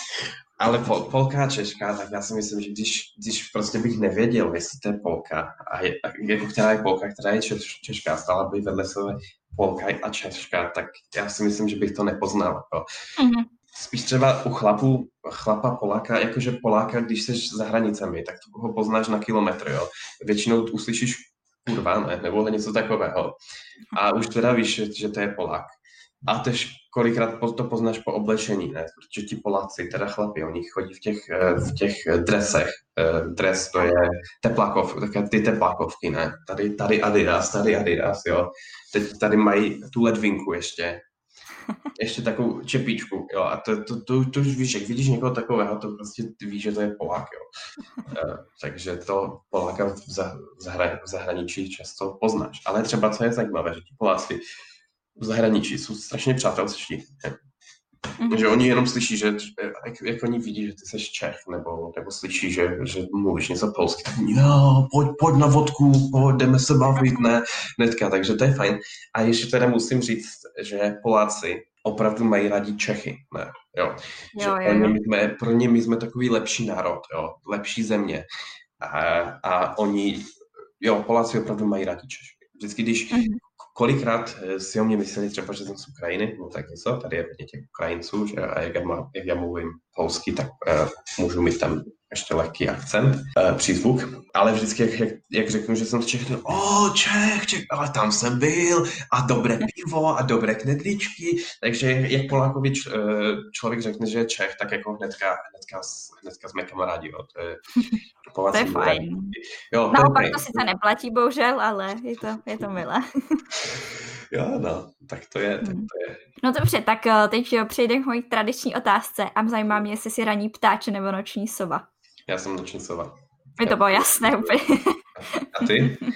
ale pol, Polka a Češka, tak já si myslím, že když, když prostě bych nevěděl, jestli to je Polka, a je, jako která je Polka, která je češ, Češka, stala by vedle sebe Polka a Češka, tak já si myslím, že bych to nepoznal. Mm-hmm. Spíš třeba u chlapu, chlapa Poláka, jakože Poláka, když jsi za hranicemi, tak to ho poznáš na kilometr, jo. Většinou uslyšíš kurva, ne, nebo něco takového. A už teda víš, že, to je Polák. A tež kolikrát to poznáš po oblečení, ne? Protože ti Poláci, teda chlapi, oni chodí v těch, eh, v těch dresech. Eh, dres to je teplákov, také ty teplákovky, ne? Tady, tady Adidas, tady Adidas, jo. Teď tady mají tu ledvinku ještě, ještě takovou čepičku, jo, a to, to, to, to už víš, jak vidíš někoho takového, to prostě víš, že to je Polák, jo. Uh, takže to Poláka v, za, v, zahra, v zahraničí často poznáš. Ale třeba, co je zajímavé, že ti Poláci v zahraničí jsou strašně přátelští. Mm-hmm. Že oni jenom slyší, že jak, jak oni vidí, že ty jsi Čech, nebo, nebo slyší, že, že mluvíš něco polsky, tak jo, pojď, pojď na vodku, pojď, jdeme se bavit, ne, netka, takže to je fajn. A ještě teda musím říct, že Poláci opravdu mají rádi Čechy, ne, jo. jo, že jo, jo. Pro, ně my jsme, pro ně my jsme takový lepší národ, jo, lepší země. A, a oni, jo, Poláci opravdu mají rádi Čechy. Vždycky, když mm-hmm kolikrát eh, si o mě mysleli třeba, že jsem z Ukrajiny, no tak něco, tady je hodně těch Ukrajinců, že a jak já, má, jak já mluvím polsky, tak uh, můžu mít tam ještě lehký akcent, uh, přízvuk, ale vždycky, jak, jak, jak řeknu, že jsem z Čech, o, oh, Čech, Čech, ale tam jsem byl, a dobré pivo, a dobré knedličky, takže jak Polákovi č, uh, člověk řekne, že je Čech, tak jako hnedka, hnedka, hnedka jsme kamarádi, jo, to je, to je fajn. Jo, Naopak to sice neplatí, bohužel, ale je to, je to milé. jo, no, tak to je, tak hmm. to je. No dobře, tak teď přejdeme k mojí tradiční otázce a zajímá mě, jestli si raní ptáče nebo noční sova. Já jsem noční sova. Mi to bylo jasné úplně. A ty?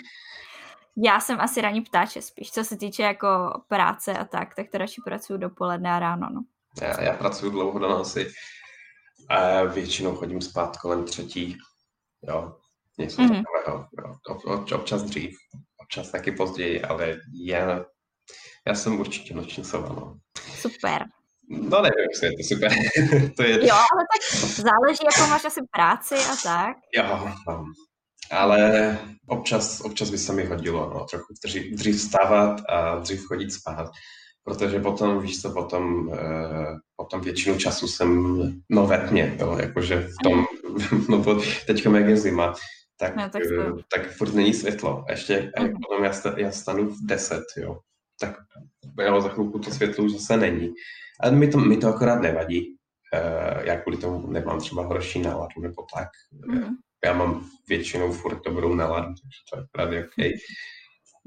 Já jsem asi ranní ptáče spíš, co se týče jako práce a tak, tak to radši pracuji dopoledne a ráno, no. Já, já pracuji dlouho do noci a většinou chodím spát kolem třetí, jo, něco mm-hmm. takového, jo. občas dřív, občas taky později, ale já, já jsem určitě noční sova, no. Super. No nevím, jestli je to super. to je... Jo, ale tak záleží, jako máš asi práci a tak. Jo, no. Ale občas, občas by se mi hodilo no, trochu dřív, dřív vstávat a dřív chodit spát, protože potom, víš co, potom, uh, potom většinu času jsem no ve tmě, jo, jakože v tom, no teď jak je zima, tak, no, tak, uh, tak furt není světlo. Ještě mm. potom já, sta, já stanu v 10, jo, tak jo, za chvilku to světlo už zase není. Ale mi to, mi to akorát nevadí. Uh, já kvůli tomu nemám třeba horší náladu nebo tak. Mm. Já mám většinou furt dobrou náladu, takže to je právě OK.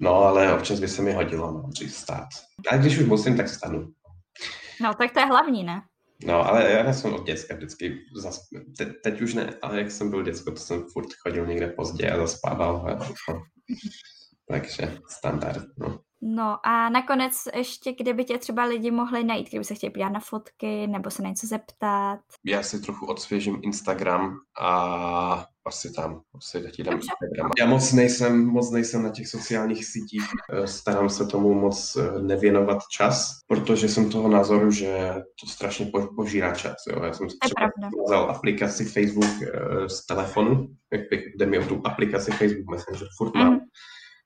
No, ale občas by se mi hodilo no, dřív stát. A když už musím, tak stanu. No, tak to je hlavní, ne? No, ale já jsem od děcka vždycky, zasp... Te, teď už ne, ale jak jsem byl děcko, to jsem furt chodil někde pozdě a zaspával. A, no. Takže standard, no. No a nakonec ještě, kde by tě třeba lidi mohli najít, kdyby se chtěli podívat na fotky nebo se na něco zeptat. Já si trochu odsvěžím Instagram a asi tam, asi ti dám Instagram. Já moc nejsem, moc nejsem na těch sociálních sítích, eh, starám se tomu moc eh, nevěnovat čas, protože jsem toho názoru, že to strašně požírá čas. Jo. Já jsem si třeba vzal aplikaci Facebook eh, z telefonu, kde mi o tu aplikaci Facebook Messenger furt mám. Mm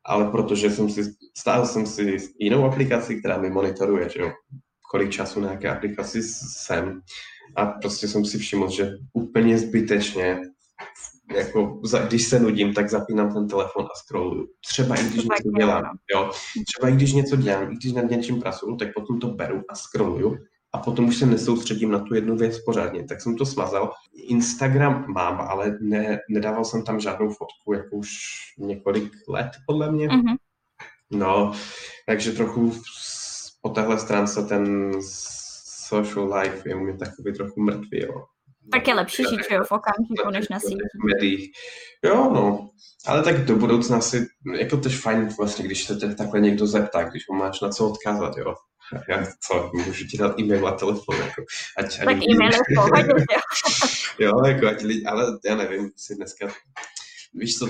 ale protože jsem si, stál jsem si jinou aplikaci, která mi monitoruje, že jo, kolik času na jaké aplikaci jsem a prostě jsem si všiml, že úplně zbytečně jako, když se nudím, tak zapínám ten telefon a scrolluju. Třeba i když něco dělám, jo. Třeba i když něco dělám, i když nad něčím pracuju, tak potom to beru a scrolluju a potom už se nesoustředím na tu jednu věc pořádně. Tak jsem to smazal. Instagram mám, ale ne, nedával jsem tam žádnou fotku, jako už několik let, podle mě. Mm-hmm. No, takže trochu po téhle stránce ten social life je u mě takový trochu mrtvý, jo. Tak je lepší žít, jo, v okamžiku, než na sítích. Jo, no. Ale tak do budoucna si, jako to je fajn vlastně, když se takhle někdo zeptá, když mu máš na co odkázat, jo já co, můžu ti dát e-mail a telefon, jako, ať, tak e-mail je pohodě, jo, jako, ať lidi, ale já nevím, si dneska, víš co,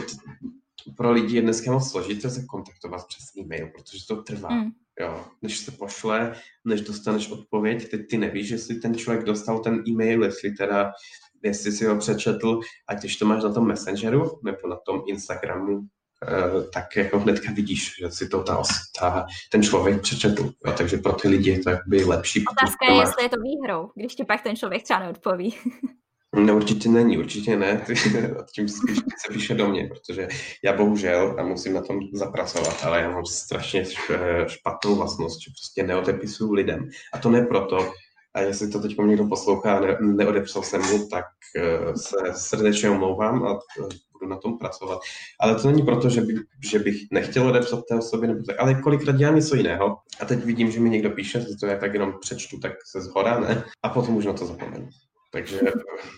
pro lidi je dneska moc složité se kontaktovat přes e-mail, protože to trvá. Mm. Jo, než se pošle, než dostaneš odpověď, teď ty nevíš, jestli ten člověk dostal ten e-mail, jestli teda, jestli si ho přečetl a když to máš na tom Messengeru nebo na tom Instagramu, eh, tak jako hnedka vidíš, že si to ta, ta, ten člověk přečetl. Jo, takže pro ty lidi je to by lepší. Otázka je, jestli je to výhrou, když ti pak ten člověk třeba neodpoví. No určitě není, určitě ne. Tím spíš se píše do mě, protože já bohužel a musím na tom zapracovat, ale já mám strašně špatnou vlastnost, že prostě neodepisuju lidem. A to ne proto, a jestli to teď někdo poslouchá a ne, neodepsal jsem mu, tak uh, se srdečně omlouvám a uh, budu na tom pracovat. Ale to není proto, že, by, že bych nechtěl odepsat té osobě, nebo tak, ale kolikrát dělám něco jiného. A teď vidím, že mi někdo píše, to já tak jenom přečtu, tak se zhora, ne? A potom už na to zapomenu. Takže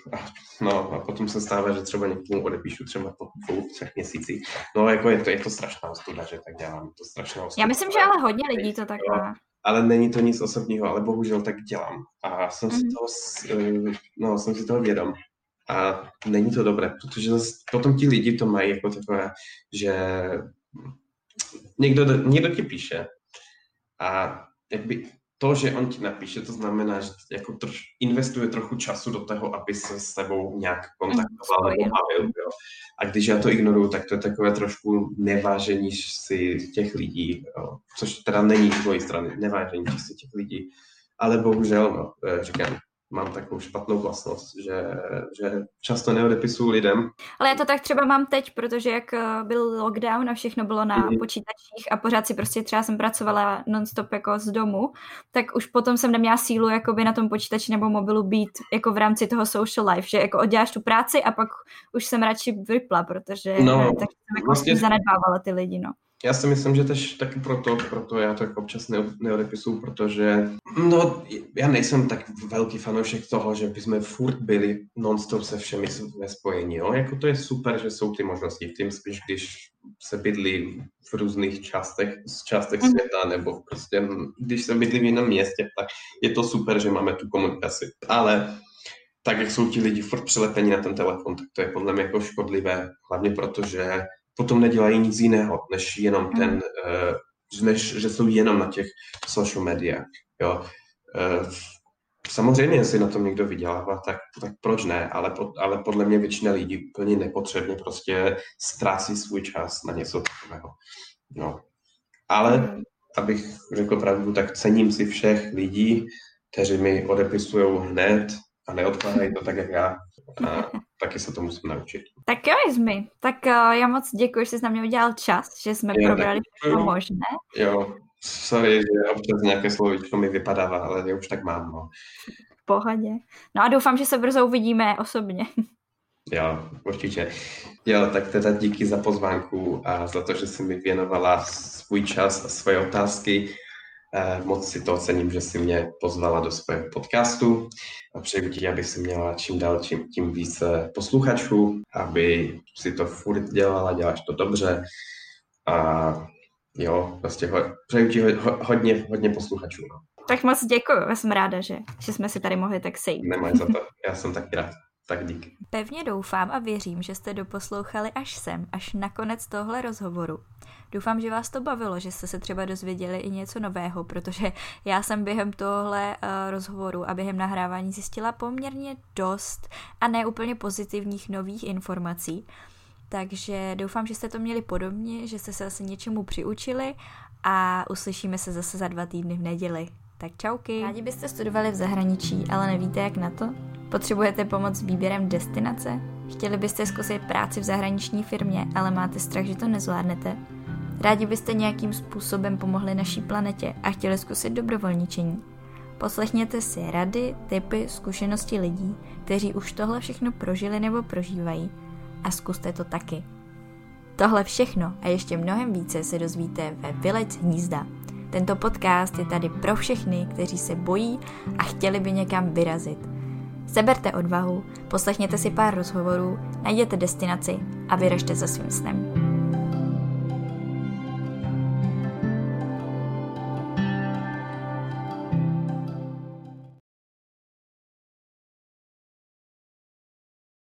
no, a potom se stává, že třeba někomu odepíšu třeba po dvou, třech měsících. No jako je to, je to strašná ostuda, že tak dělám. To strašná ostuda. Já myslím, že ale hodně lidí to tak má. Ale není to nic osobního, ale bohužel tak dělám. A jsem si, mhm. toho, eh, no, jsem si toho vědom. A není to dobré, protože potom ti lidi to mají jako takové, že někdo, někdo ti píše a jakby to, že on ti napíše, to znamená, že jako troš, investuje trochu času do toho, aby se s tebou nějak kontaktoval nebo bavil. Jo. A když já to ignoruju, tak to je takové trošku nevážení si těch lidí, jo. což teda není z tvojí strany, nevážení si těch lidí. Ale bohužel, no, eh, říkám, mám takovou špatnou vlastnost, že, že často neodepisuju lidem. Ale já to tak třeba mám teď, protože jak eh, byl lockdown a všechno bylo na mm. počítačích a pořád si prostě třeba jsem pracovala nonstop jako z domu, tak už potom jsem neměla sílu jakoby na tom počítači nebo mobilu být jako v rámci toho social life, že jako odděláš tu práci a pak už jsem radši vypla, protože no, tak jsem jako vlastně... zanedbávala ty lidi, no. Já si myslím, že tež taky proto, proto já to jako občas neodepisuju, protože no, já nejsem tak velký fanoušek toho, že bychom furt byli non-stop se všemi ve spojení. Jo? Jako to je super, že jsou ty možnosti, tím spíš, když se bydlí v různých částech, z částech mm. světa, nebo prostě když se bydlí v jiném městě, tak je to super, že máme tu komunikaci. Ale tak, jak jsou ti lidi furt přilepení na ten telefon, tak to je podle mě jako škodlivé, hlavně protože potom nedělají nic jiného, než jenom ten, uh, než že jsou jenom na těch social médiách. Jo. Uh, samozřejmě, jestli na tom někdo vydělává, tak, tak proč ne, ale, ale podle mě většina lidí úplně nepotřebně prostě ztrácí svůj čas na něco takového. No. Ale hmm. abych řekl pravdu, tak cením si všech lidí, kteří mi odepisují hned a neodkládají to tak, jak já. A taky se to musím naučit. Tak jo, Izmi, tak uh, já moc děkuji, že jsi na mě udělal čas, že jsme jo, probrali všechno možné. Jo, sorry, že občas nějaké slovíčko mi vypadává, ale já už tak mám. No. V pohodě. No a doufám, že se brzo uvidíme osobně. Jo, určitě. Jo, tak teda díky za pozvánku a za to, že jsi mi věnovala svůj čas a svoje otázky. Eh, moc si to ocením, že si mě pozvala do svého podcastu a přeju ti, aby si měla čím dál čím, tím více posluchačů, aby si to furt dělala, děláš to dobře a jo, prostě ho, přeju ti ho, hodně, hodně posluchačů. No. Tak moc děkuji, já jsem ráda, že, že jsme si tady mohli tak sejít. Nemáš za to, já jsem taky rád. Tak díky. Pevně doufám a věřím, že jste doposlouchali až sem, až na konec tohle rozhovoru. Doufám, že vás to bavilo, že jste se třeba dozvěděli i něco nového, protože já jsem během tohle uh, rozhovoru a během nahrávání zjistila poměrně dost a ne úplně pozitivních nových informací. Takže doufám, že jste to měli podobně, že jste se asi něčemu přiučili a uslyšíme se zase za dva týdny v neděli. Tak čauky. Rádi byste studovali v zahraničí, ale nevíte jak na to? Potřebujete pomoc s výběrem destinace? Chtěli byste zkusit práci v zahraniční firmě, ale máte strach, že to nezvládnete? Rádi byste nějakým způsobem pomohli naší planetě a chtěli zkusit dobrovolničení? Poslechněte si rady, typy, zkušenosti lidí, kteří už tohle všechno prožili nebo prožívají a zkuste to taky. Tohle všechno a ještě mnohem více se dozvíte ve Vylec hnízda. Tento podcast je tady pro všechny, kteří se bojí a chtěli by někam vyrazit. Seberte odvahu, poslechněte si pár rozhovorů, najděte destinaci a vyražte za svým snem.